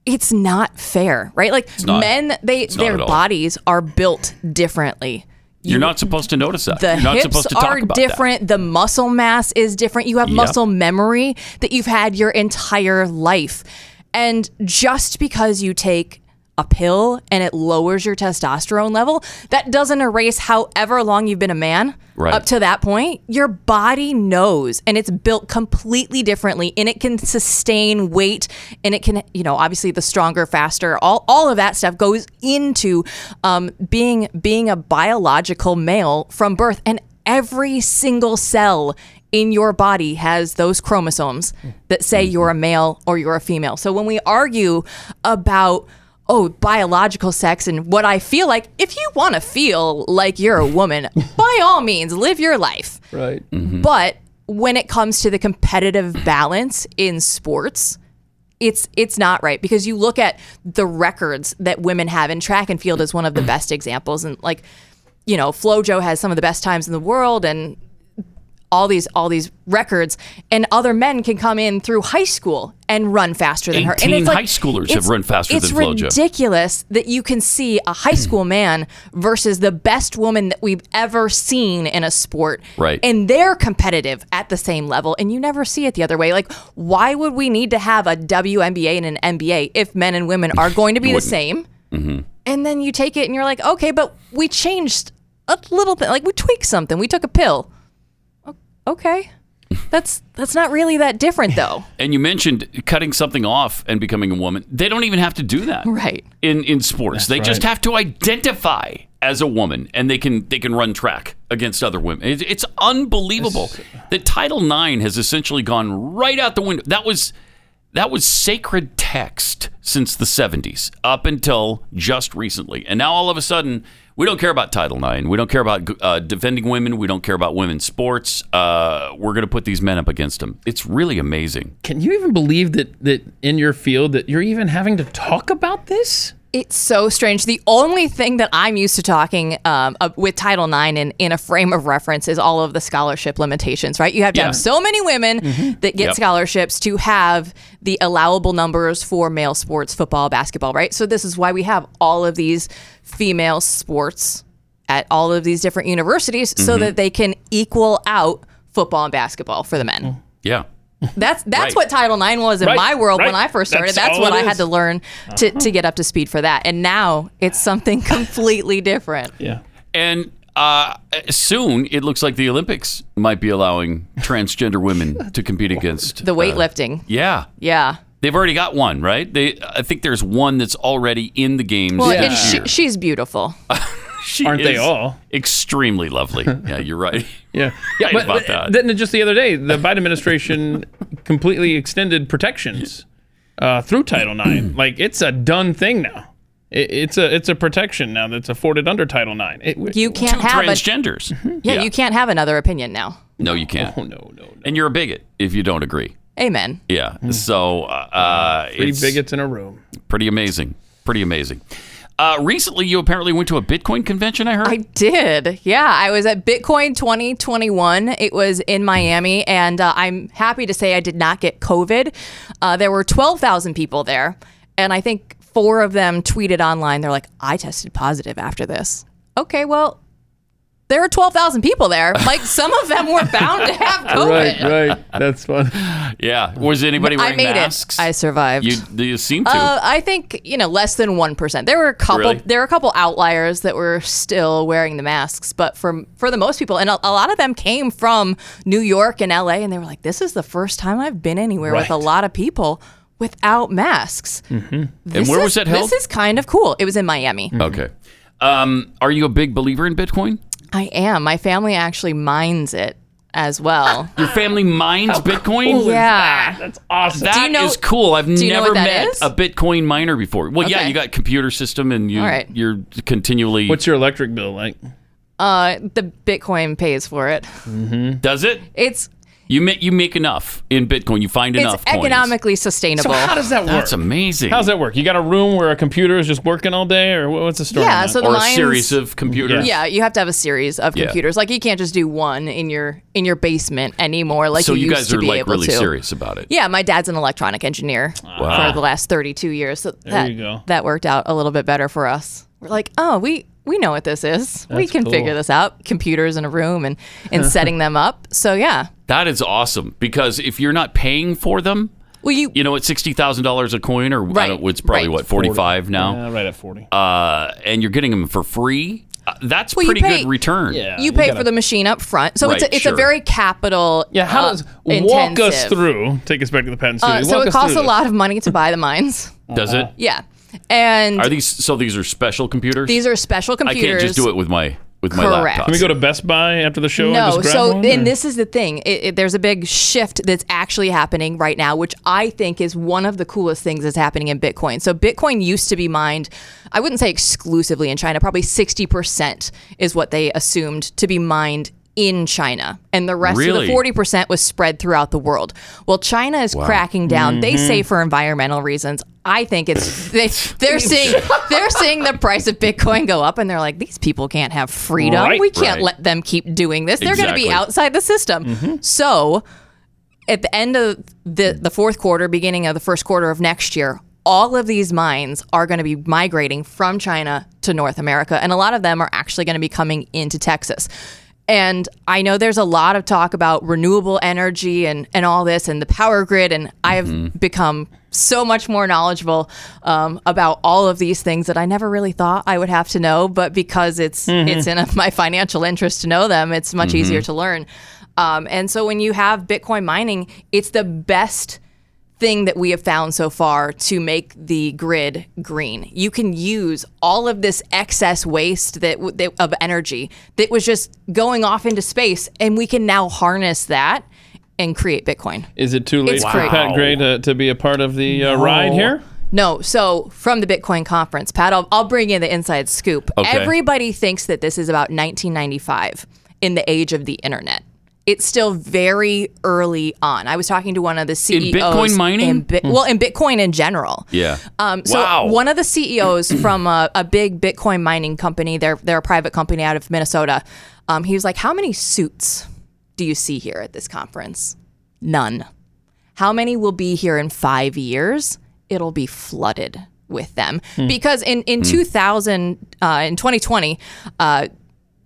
it's not fair, right? Like men, they It's their bodies are built differently. You're not supposed to notice that. The You're not hips supposed to talk are about that. different. The muscle mass is different. You have Yep. muscle memory that you've had your entire life. And just because you take a pill and it lowers your testosterone level, that doesn't erase however long you've been a man Right. up to that point. Your body knows and it's built completely differently and it can sustain weight and it can, you know, obviously the stronger, faster, all, all of that stuff goes into um, being being a biological male from birth. And every single cell in your body has those chromosomes that say you're a male or you're a female. So when we argue about oh biological sex and what I feel like, if you want to feel like you're a woman, by all means live your life. Right. Mm-hmm. But when it comes to the competitive balance in sports, it's it's not right because you look at the records that women have in track and field is one of the best examples and like you know flojo has some of the best times in the world and all these all these records and other men can come in through high school and run faster than her. And 18 it's like, high schoolers have run faster it's than Flojo. ridiculous that you can see a high school man versus the best woman that we've ever seen in a sport. Right. and they're competitive at the same level and you never see it the other way. Like why would we need to have a WNBA and an NBA if men and women are going to be the same? Hmm and then you take it and you're like okay but we changed a little bit. Like we tweaked something. We took a pill okay that's that's not really that different though And you mentioned cutting something off and becoming a woman. They don't even have to do that. Right. In in sports. they just have to identify as a woman and they can they can run track against other women. It, it's unbelievable that Title IX has essentially gone right out the window. That was that was sacred text since the 70s up until just recently. And now all of a sudden, we don't care about Title IX. We don't care about uh, defending women. We don't care about women's sports. Uh, we're going to put these men up against them. It's really amazing. Can you even believe that that in your field that you're even having to talk about this? It's so strange. The only thing that I'm used to talking um, uh, with Title IX in, in a frame of reference is all of the scholarship limitations, right? You have to Yeah. have so many women that get Yep. scholarships to have the allowable numbers for male sports, football, basketball, right? So this is why we have all of these female sports at all of these different universities so Mhm. that they can equal out football and basketball for the men. Yeah. That's that's Right. what Title IX was in Right, my world when. I first started. That's That's, what I had to learn to, to get up to speed for that. And now it's something completely different. Yeah. And uh, soon it looks like the Olympics might be allowing transgender women to compete against The uh, weightlifting. yeah. yeah. They've already got one, right? They, I think there's one that's already in the games. Well, this and she, she's beautiful. She Aren't they all? Extremely lovely. Yeah, you're right. Yeah. Yeah, but about that. Then just the other day, the Biden administration completely extended protections uh, through Title IX. like it's a done thing now. It, it's a it's a protection now that's afforded under Title IX. It, You can't have a Transgenders. yeah, You can't have another opinion now. No, you can't. Oh no, no, no. And you're a bigot if you don't agree. Amen. Yeah. So uh, Three it's bigots in a room. pretty amazing. Pretty amazing. Uh, recently, you apparently went to a Bitcoin convention. I heard. I did. Yeah, I was at Bitcoin 2021. It was in Miami, and uh, I'm happy to say I did not get COVID. Uh, there were 12,000 people there, and I think four of them tweeted online. They're like, I tested positive after this. Okay, well, there were 12,000 people there. Like, some of them were bound to have COVID. Right, right. That's fun. yeah. Was anybody wearing I made masks? it. I survived. You, you seem to. Uh, I think you know less than one percent. There were a couple. Really? There were a couple outliers that were still wearing the masks, but for for the most people, and a, a lot of them came from New York and L.A. and they were like, "This is the first time I've been anywhere with a lot of people. without masks. Mm-hmm. And This where is- was that held? This is kind of cool. It was in Miami. Okay. Um, are you a big believer in Bitcoin? I am. My family actually mines it as well. Your family mines Bitcoin? yeah. That's awesome. That is you know- cool. I've do you know never met is? a Bitcoin miner before. Well, yeah, you got computer system and you All right. you're continually What's your electric bill like? Uh, the Bitcoin pays for it. Mm-hmm. Does it? It's You make you make enough in Bitcoin. You find it's enough coins. economically sustainable. So how does that work? That's amazing. How does that work? You got a room where a computer is just working all day, or what's the story? Yeah, on so the or a series of computers. Yeah, you have to have a series of Yeah. computers. Like you can't just do one in your in your basement anymore. Like so you, you used guys to are be like really to. serious about it. Yeah, my dad's an electronic engineer Wow. for the last 32 years. So There that, you go. that worked out a little bit better for us. We're like, oh, we we know what this is. we can cool. figure this out. Computers in a room and and setting them up. So yeah. That is awesome because if you're not paying for them, well, you you know, it's sixty thousand dollars a coin, or I Right, don't, it's probably right. what forty five now, Yeah, right at forty. uh, and you're getting them for free. Uh, that's Well, pretty pay- good return. you pay for the machine up front. So it's a, it's sure. a very capital Yeah, how uh, does walk us through? Take us back to the patent studio. Uh, so Walk it us costs a lot of money to buy the mines. Does it? Yeah. And Are these so? These are special computers. these are special computers. I can't just do it with my with my Correct. laptop. Can we go to Best Buy after the show? and No, just grab so one, and or- this is the thing. It, it, there's a big shift that's actually happening right now, which I think is one of the coolest things that's happening in Bitcoin. So Bitcoin used to be mined, I wouldn't say exclusively in China. Probably 60% is what they assumed to be mined in China, and the rest Really? of the 40% was spread throughout the world. Well, China is Wow. cracking down. They Mhm. say for environmental reasons. I think it's they they're seeing they're seeing the price of Bitcoin go up, and they're like, these people can't have freedom. Right. We can't Right. let them keep doing this. They're going to be outside the system. Mm-hmm. So, at the end of the the fourth quarter, beginning of the first quarter of next year, all of these mines are going to be migrating from China to North America, and a lot of them are actually going to be coming into Texas. And I know there's a lot of talk about renewable energy and, and all this and the power grid. And I've mm-hmm. become so much more knowledgeable um, about all of these things that I never really thought I would have to know. But because it's Mhm. it's in my financial interest to know them, it's much Mhm. easier to learn. Um, and so when you have Bitcoin mining, it's the best thing that we have found so far to make the grid green. You can use all of this excess waste that, that of energy that was just going off into space, and we can now harness that and create Bitcoin. Is it too late It's for great. Pat Gray to, to be a part of the uh, ride here? No, so from the Bitcoin conference, Pat, I'll, I'll bring you the inside scoop. Okay. Everybody thinks that this is about 1995 in the age of the internet. It's still very early on. I was talking to one of the CEOs In Bitcoin mining? in Bi- Hmm. well, in Bitcoin in general. Yeah. Um, so wow. one of the CEOs from a, a big Bitcoin mining company, they're they're a private company out of Minnesota. Um, he was like, "How many suits do you see here at this conference? None. How many will be here in five years? It'll be flooded with them Hmm. because in in Hmm. 2000 uh, in 2020." Uh,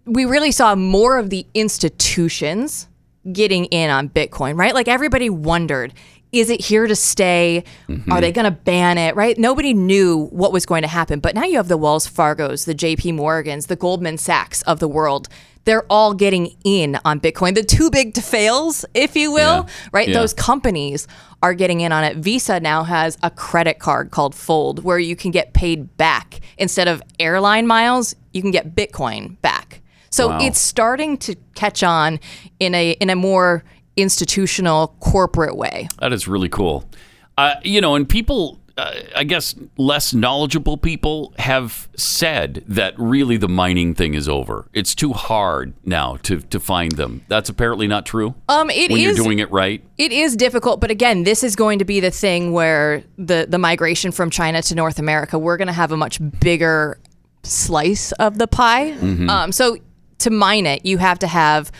we really saw more of the institutions getting in on Bitcoin, right? Like everybody wondered, is it here to stay? Mhm. Are they going to ban it, right? Nobody knew what was going to happen. But now you have the Wells Fargos, the JP Morgans, the Goldman Sachs of the world. They're all getting in on Bitcoin. The too big to fails, if you will, right? Yeah. Those companies are getting in on it. Visa now has a credit card called Fold where you can get paid back. Instead of airline miles, you can get Bitcoin back. So Wow. it's starting to catch on in a in a more institutional corporate way. That is really cool. Uh, you know, and people, uh, I guess, less knowledgeable people have said that really the mining thing is over. It's too hard now to, to find them. That's apparently not true. Um, it when is- you're doing it right. It is difficult, but again, this is going to be the thing where the the migration from China to North America, we're going to have a much bigger slice of the pie. Mhm. Um, so to mine it, you have to have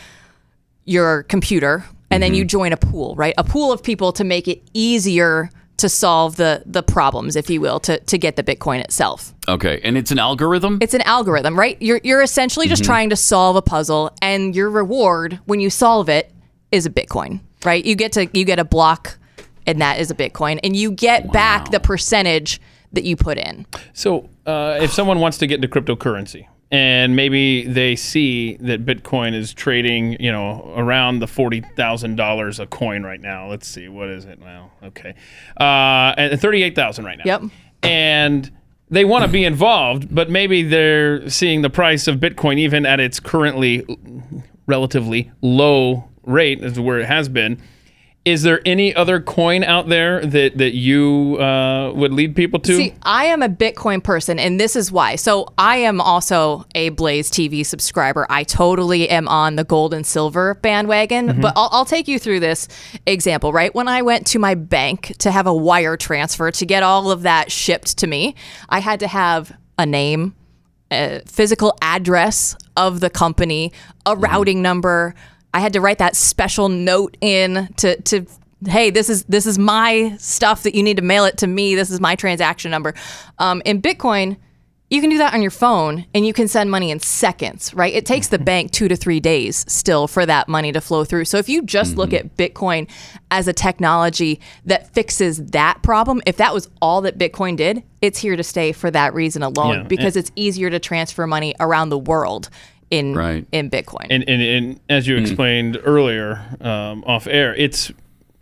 your computer, and then you join a pool, right? A pool of people to make it easier to solve the the problems, if you will, to to get the Bitcoin itself. Okay, and it's an algorithm. It's an algorithm, right? You're you're essentially just Mhm. trying to solve a puzzle, and your reward when you solve it is a Bitcoin, right? You get to you get a block, and that is a Bitcoin, and you get back the percentage that you put in. So, uh, if someone wants to get into cryptocurrency and maybe they see that Bitcoin is trading, you know, around the forty thousand dollars a coin right now. Let's see, what is it now? Okay, uh, and thirty-eight thousand right now. Yep. And they want to be involved, but maybe they're seeing the price of Bitcoin even at its currently relatively low rate, as where it has been. Is there any other coin out there that that you uh, would lead people to? See, I am a Bitcoin person, and this is why. So I am also a Blaze TV subscriber. I totally am on the gold and silver bandwagon. Mhm. But I'll, I'll take you through this example. Right when I went to my bank to have a wire transfer to get all of that shipped to me, I had to have a name, a physical address of the company, a routing number. I had to write that special note in to to hey, this is this is my stuff that you need to mail it to me. This is my transaction number. Um, in Bitcoin, you can do that on your phone and you can send money in seconds, right? It takes the bank two to three days still for that money to flow through. So if you just look at Bitcoin as a technology that fixes that problem, if that was all that Bitcoin did, it's here to stay for that reason alone Yeah, because and- it's easier to transfer money around the world in Right. in Bitcoin. And, and, and as you explained earlier um, off air, it's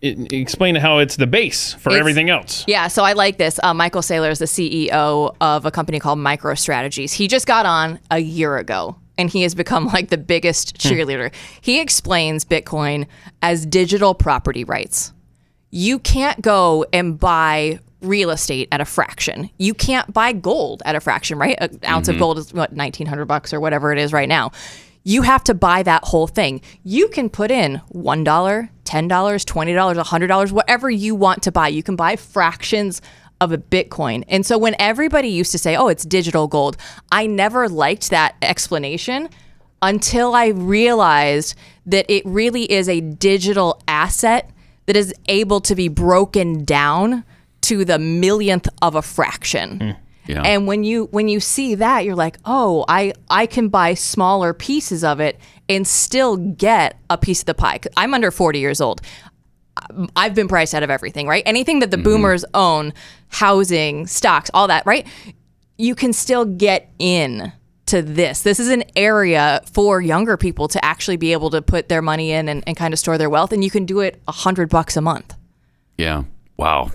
it, explain how it's the base for It's- everything else. Yeah, so I like this. Uh, Michael Saylor is the CEO of a company called MicroStrategies. He just got on a year ago and he has become like the biggest Hmm. cheerleader. He explains Bitcoin as digital property rights. You can't go and buy real estate at a fraction. You can't buy gold at a fraction, right? An ounce Mhm. of gold is what 1900 bucks or whatever it is right now. You have to buy that whole thing. You can put in $1, $10, $20, $100, whatever you want to buy. You can buy fractions of a Bitcoin. And so when everybody used to say, oh, it's digital gold, I never liked that explanation until I realized that it really is a digital asset that is able to be broken down to the millionth of a fraction. Hmm, yeah. And when you when you see that, you're like, oh, I I can buy smaller pieces of it and still get a piece of the pie. I'm under 40 years old. I've been priced out of everything, right? Anything that the mm-hmm. boomers own, housing, stocks, all that, right? You can still get in to this. This is an area for younger people to actually be able to put their money in and, and kind of store their wealth, and you can do it a hundred bucks a month. Yeah. Wow.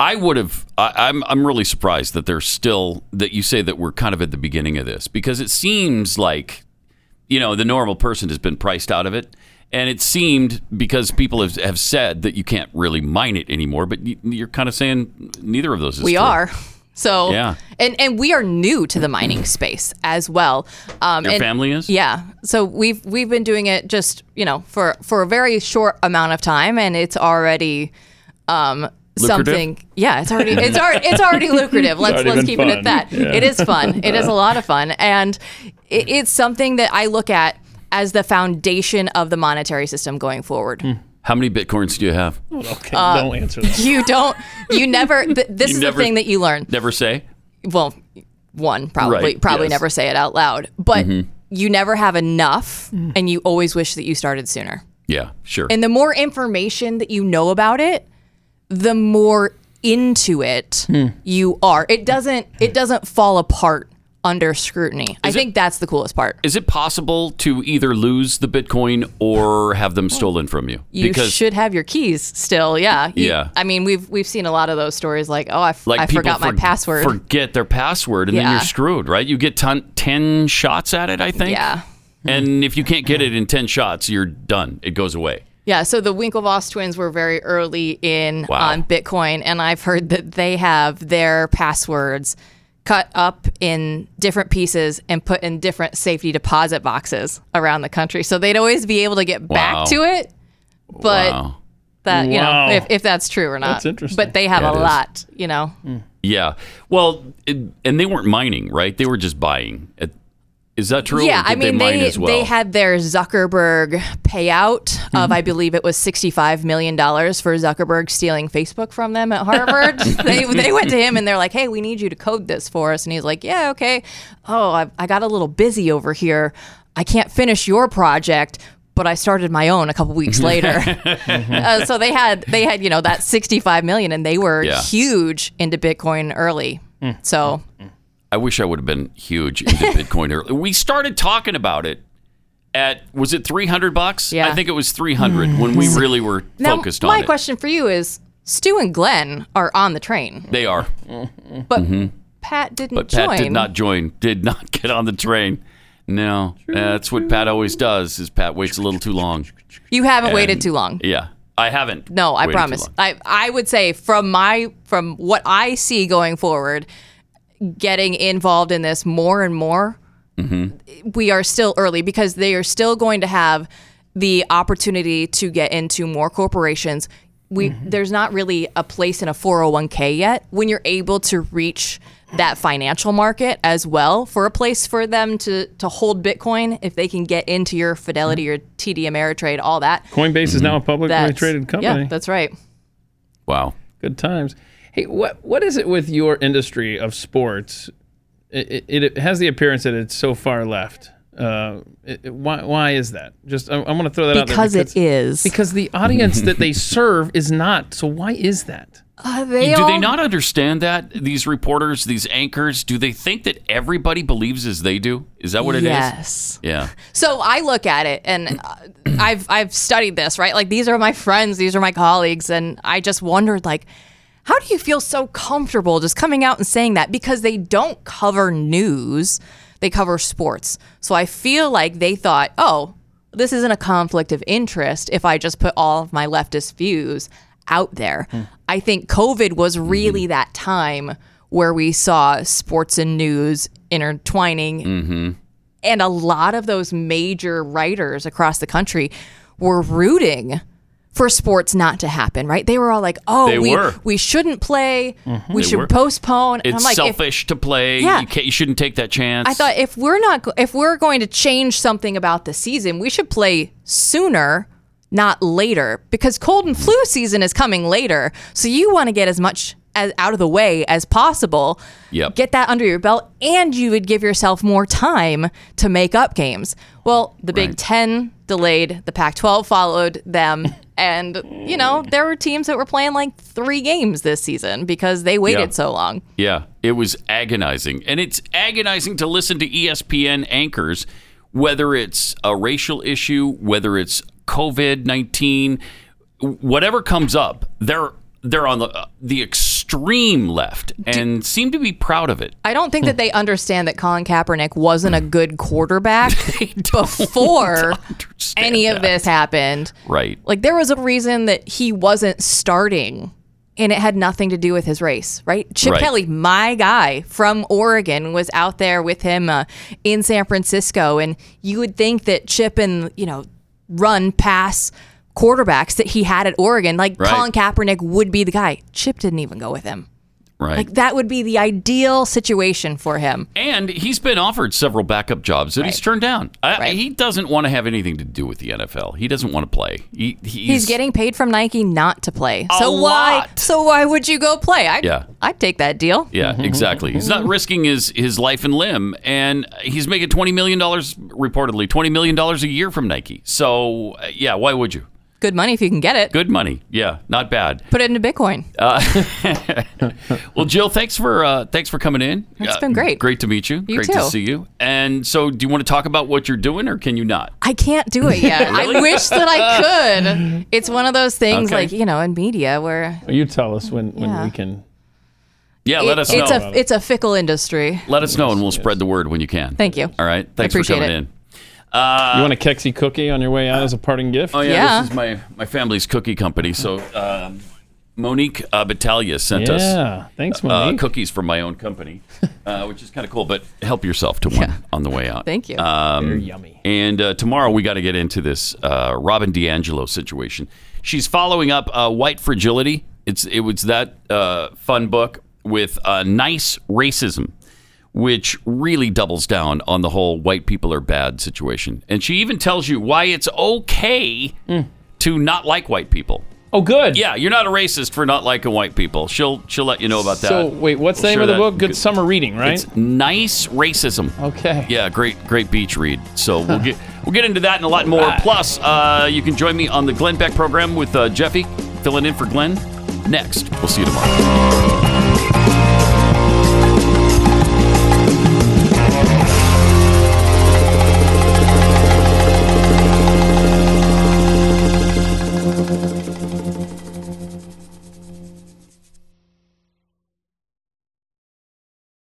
I would have. I, I'm. I'm really surprised that there's still that you say that we're kind of at the beginning of this because it seems like, you know, the normal person has been priced out of it, and it seemed because people have, have said that you can't really mine it anymore. But you, you're kind of saying neither of those is we true. are. So Yeah. and and we are new to the mining space as well. Um, Your and- family is? Yeah. So we've we've been doing it just you know for for a very short amount of time, and it's already um, Lucrative? something. Yeah, it's already it's already it's already lucrative. Let's already let's been keep it at that. Yeah. It is fun. It is a lot of fun, and it, it's something that I look at as the foundation of the monetary system going forward. How many bitcoins do you have? Okay, Uh, don't answer that. You don't. You never. Th- this You is never- the thing that you learn. Never say. Well, one probably Right, probably yes. never say it out loud, but Mhm. you never have enough, and you always wish that you started sooner. Yeah. Sure. And the more information that you know about it, the more into it Hmm. you are. It doesn't. It doesn't fall apart under scrutiny. I think that's the coolest part. Is it possible to either lose the bitcoin or have them stolen from you? You should have your keys still. Yeah. You- Yeah. I mean, we've we've seen a lot of those stories like, oh, I, f- like I people forgot my for- password. Forget their password, and then you're screwed, right? You get ton, ten shots at it, I think. Yeah. And if you can't get it in ten shots, you're done. It goes away. Yeah, so the Winklevoss twins were very early in Wow. on Bitcoin, and I've heard that they have their passwords cut up in different pieces and put in different safety deposit boxes around the country. So they'd always be able to get Wow. back to it, but Wow. that you Wow. know if, if that's true or not. That's interesting. But they have Yeah, a it is. lot, you know. Yeah. Well, it, and they weren't mining, right? They were just buying. It- Is that true? Yeah, I mean they, they well? they had their Zuckerberg payout of I mm-hmm. believe it was sixty five million dollars for Zuckerberg stealing Facebook from them at Harvard. they they went to him and they're like, "Hey, we need you to code this for us," and he's like, "Yeah, okay." Oh, I, I got a little busy over here. I can't finish your project. But I started my own a couple weeks later, mm-hmm. uh, so they had they had you know that sixty five million, and they were Yeah. huge into Bitcoin early. Mm. So mm-hmm. I wish I would have been huge into Bitcoin early. We started talking about it at was it 300 bucks? Yeah. I think it was 300 when we really were Now, focused my on it. My question for you is: Stu and Glenn are on the train, They are. but Mhm. Pat didn't But join. Pat did not join. Did not get on the train. No, that's what Pat always does. Is Pat waits a little too long. You haven't waited too long. Yeah, I haven't. No, I promise. I I would say from my from what I see going forward, getting involved in this more and more, Mm-hmm. we are still early because they are still going to have the opportunity to get into more corporations. We Mm-hmm. there's not really a place in a 401k yet when you're able to reach that financial market as well for a place for them to to hold Bitcoin if they can get into your Fidelity Mm-hmm. or TD Ameritrade all that. Coinbase is now a publicly That's- traded company. Yeah, that's right. Wow. Good times. Hey, what what is it with your industry of sports? It, it, it has the appearance that it's so far left. Uh, it, it- why why is that? Just I, I want to throw that out there Because it is. because the audience that they serve is not. So why is that? Uh, they do all, they not understand that these reporters, these anchors, do they think that everybody believes as they do? Is that what it is? Yes. Yeah. So I look at it, and uh, I've I've studied this, right? Like these are my friends, these are my colleagues, and I just wondered, like, how do you feel so comfortable just coming out and saying that? Because they don't cover news, they cover sports. So I feel like they thought, oh, this isn't a conflict of interest if I just put all of my leftist views out there. I think COVID was really that time where we saw sports and news intertwining Mm-hmm. and a lot of those major writers across the country were rooting for sports not to happen, right? They were all like, "Oh, They we were. we shouldn't play. Mm-hmm. We They should were. postpone." And It's I'm like, if- selfish to play. Yeah. You, can't, you shouldn't take that chance. I thought if we're not if we're going to change something about the season, we should play sooner, not later, because cold and flu season is coming later. So you want to get as much as out of the way as possible. Yep. Get that under your belt, and you would give yourself more time to make up games. Well, the Big Right. Ten delayed, the Pac-12 followed them, and you know mm. there were teams that were playing like three games this season because they waited Yeah. so long. Yeah, it was agonizing. And it's agonizing to listen to ESPN anchors, whether it's a racial issue, whether it's COVID 19, whatever comes up, they're. They're on the the extreme left and seem to be proud of it. I don't think that they understand that Colin Kaepernick wasn't a good quarterback before any of this happened. Right. Like there was a reason that he wasn't starting and it had nothing to do with his race, right? Chip Right. Kelly, my guy from Oregon, was out there with him uh, in San Francisco and you would think that Chip and, you know, run pass quarterbacks that he had at Oregon, like Right. Colin Kaepernick would be the guy. Chip didn't even go with him. Right. Like that would be the ideal situation for him. and he's been offered several backup jobs that he's turned down. I, He doesn't want to have anything to do with the NFL. He doesn't want to play. He, he's, He's, getting paid from Nike not to play. A so why? So why would you go play? I, Yeah. I'd take that deal. Yeah, exactly. He's not risking his, his life and limb, and he's making twenty million dollars reportedly, twenty million dollars a year from Nike. So uh, yeah, why would you? Good money if you can get it. Good money. Yeah, not bad. Put it into Bitcoin. Uh, well, Jill, thanks for uh, thanks for coming in. It's Uh, been great. Great to meet you. You great to see you. And so, do you want to talk about what you're doing, or can you not? I can't do it yet. Really? I wish that I could. It's one of those things Okay. like, you know, in media where You tell us when, when Yeah. we can. Yeah, it- let us it's know. a it's a fickle industry. let us know, and we'll spread the word when you can. Thank you. All right. Thanks for appreciate coming it. in. Uh, you want a Kexi cookie on your way out as a parting gift? Oh yeah, Yeah. this is my my family's cookie company. So um, Monique uh, Battaglia sent us Yeah, thanks, uh, Monique. cookies from my own company, uh, which is kind of cool. But help yourself to one on the way out. Thank you. Um, They're yummy. And uh, tomorrow we got to get into this uh, Robin DiAngelo situation. She's following up uh, White Fragility. It's it was that uh, fun book with uh, nice racism, which really doubles down on the whole white people are bad situation. And she even tells you why it's okay to not like white people. Oh, good. Yeah, you're not a racist for not liking white people. She'll she'll let you know about that. So wait, what's the We'll name of the book? Good summer reading, right? It's nice racism. Okay. Yeah, great, great beach read. So we'll get we'll get into that and a lot more. Plus, uh, you can join me on the Glenn Beck program with uh, Jeffy filling in for Glenn next. We'll see you tomorrow.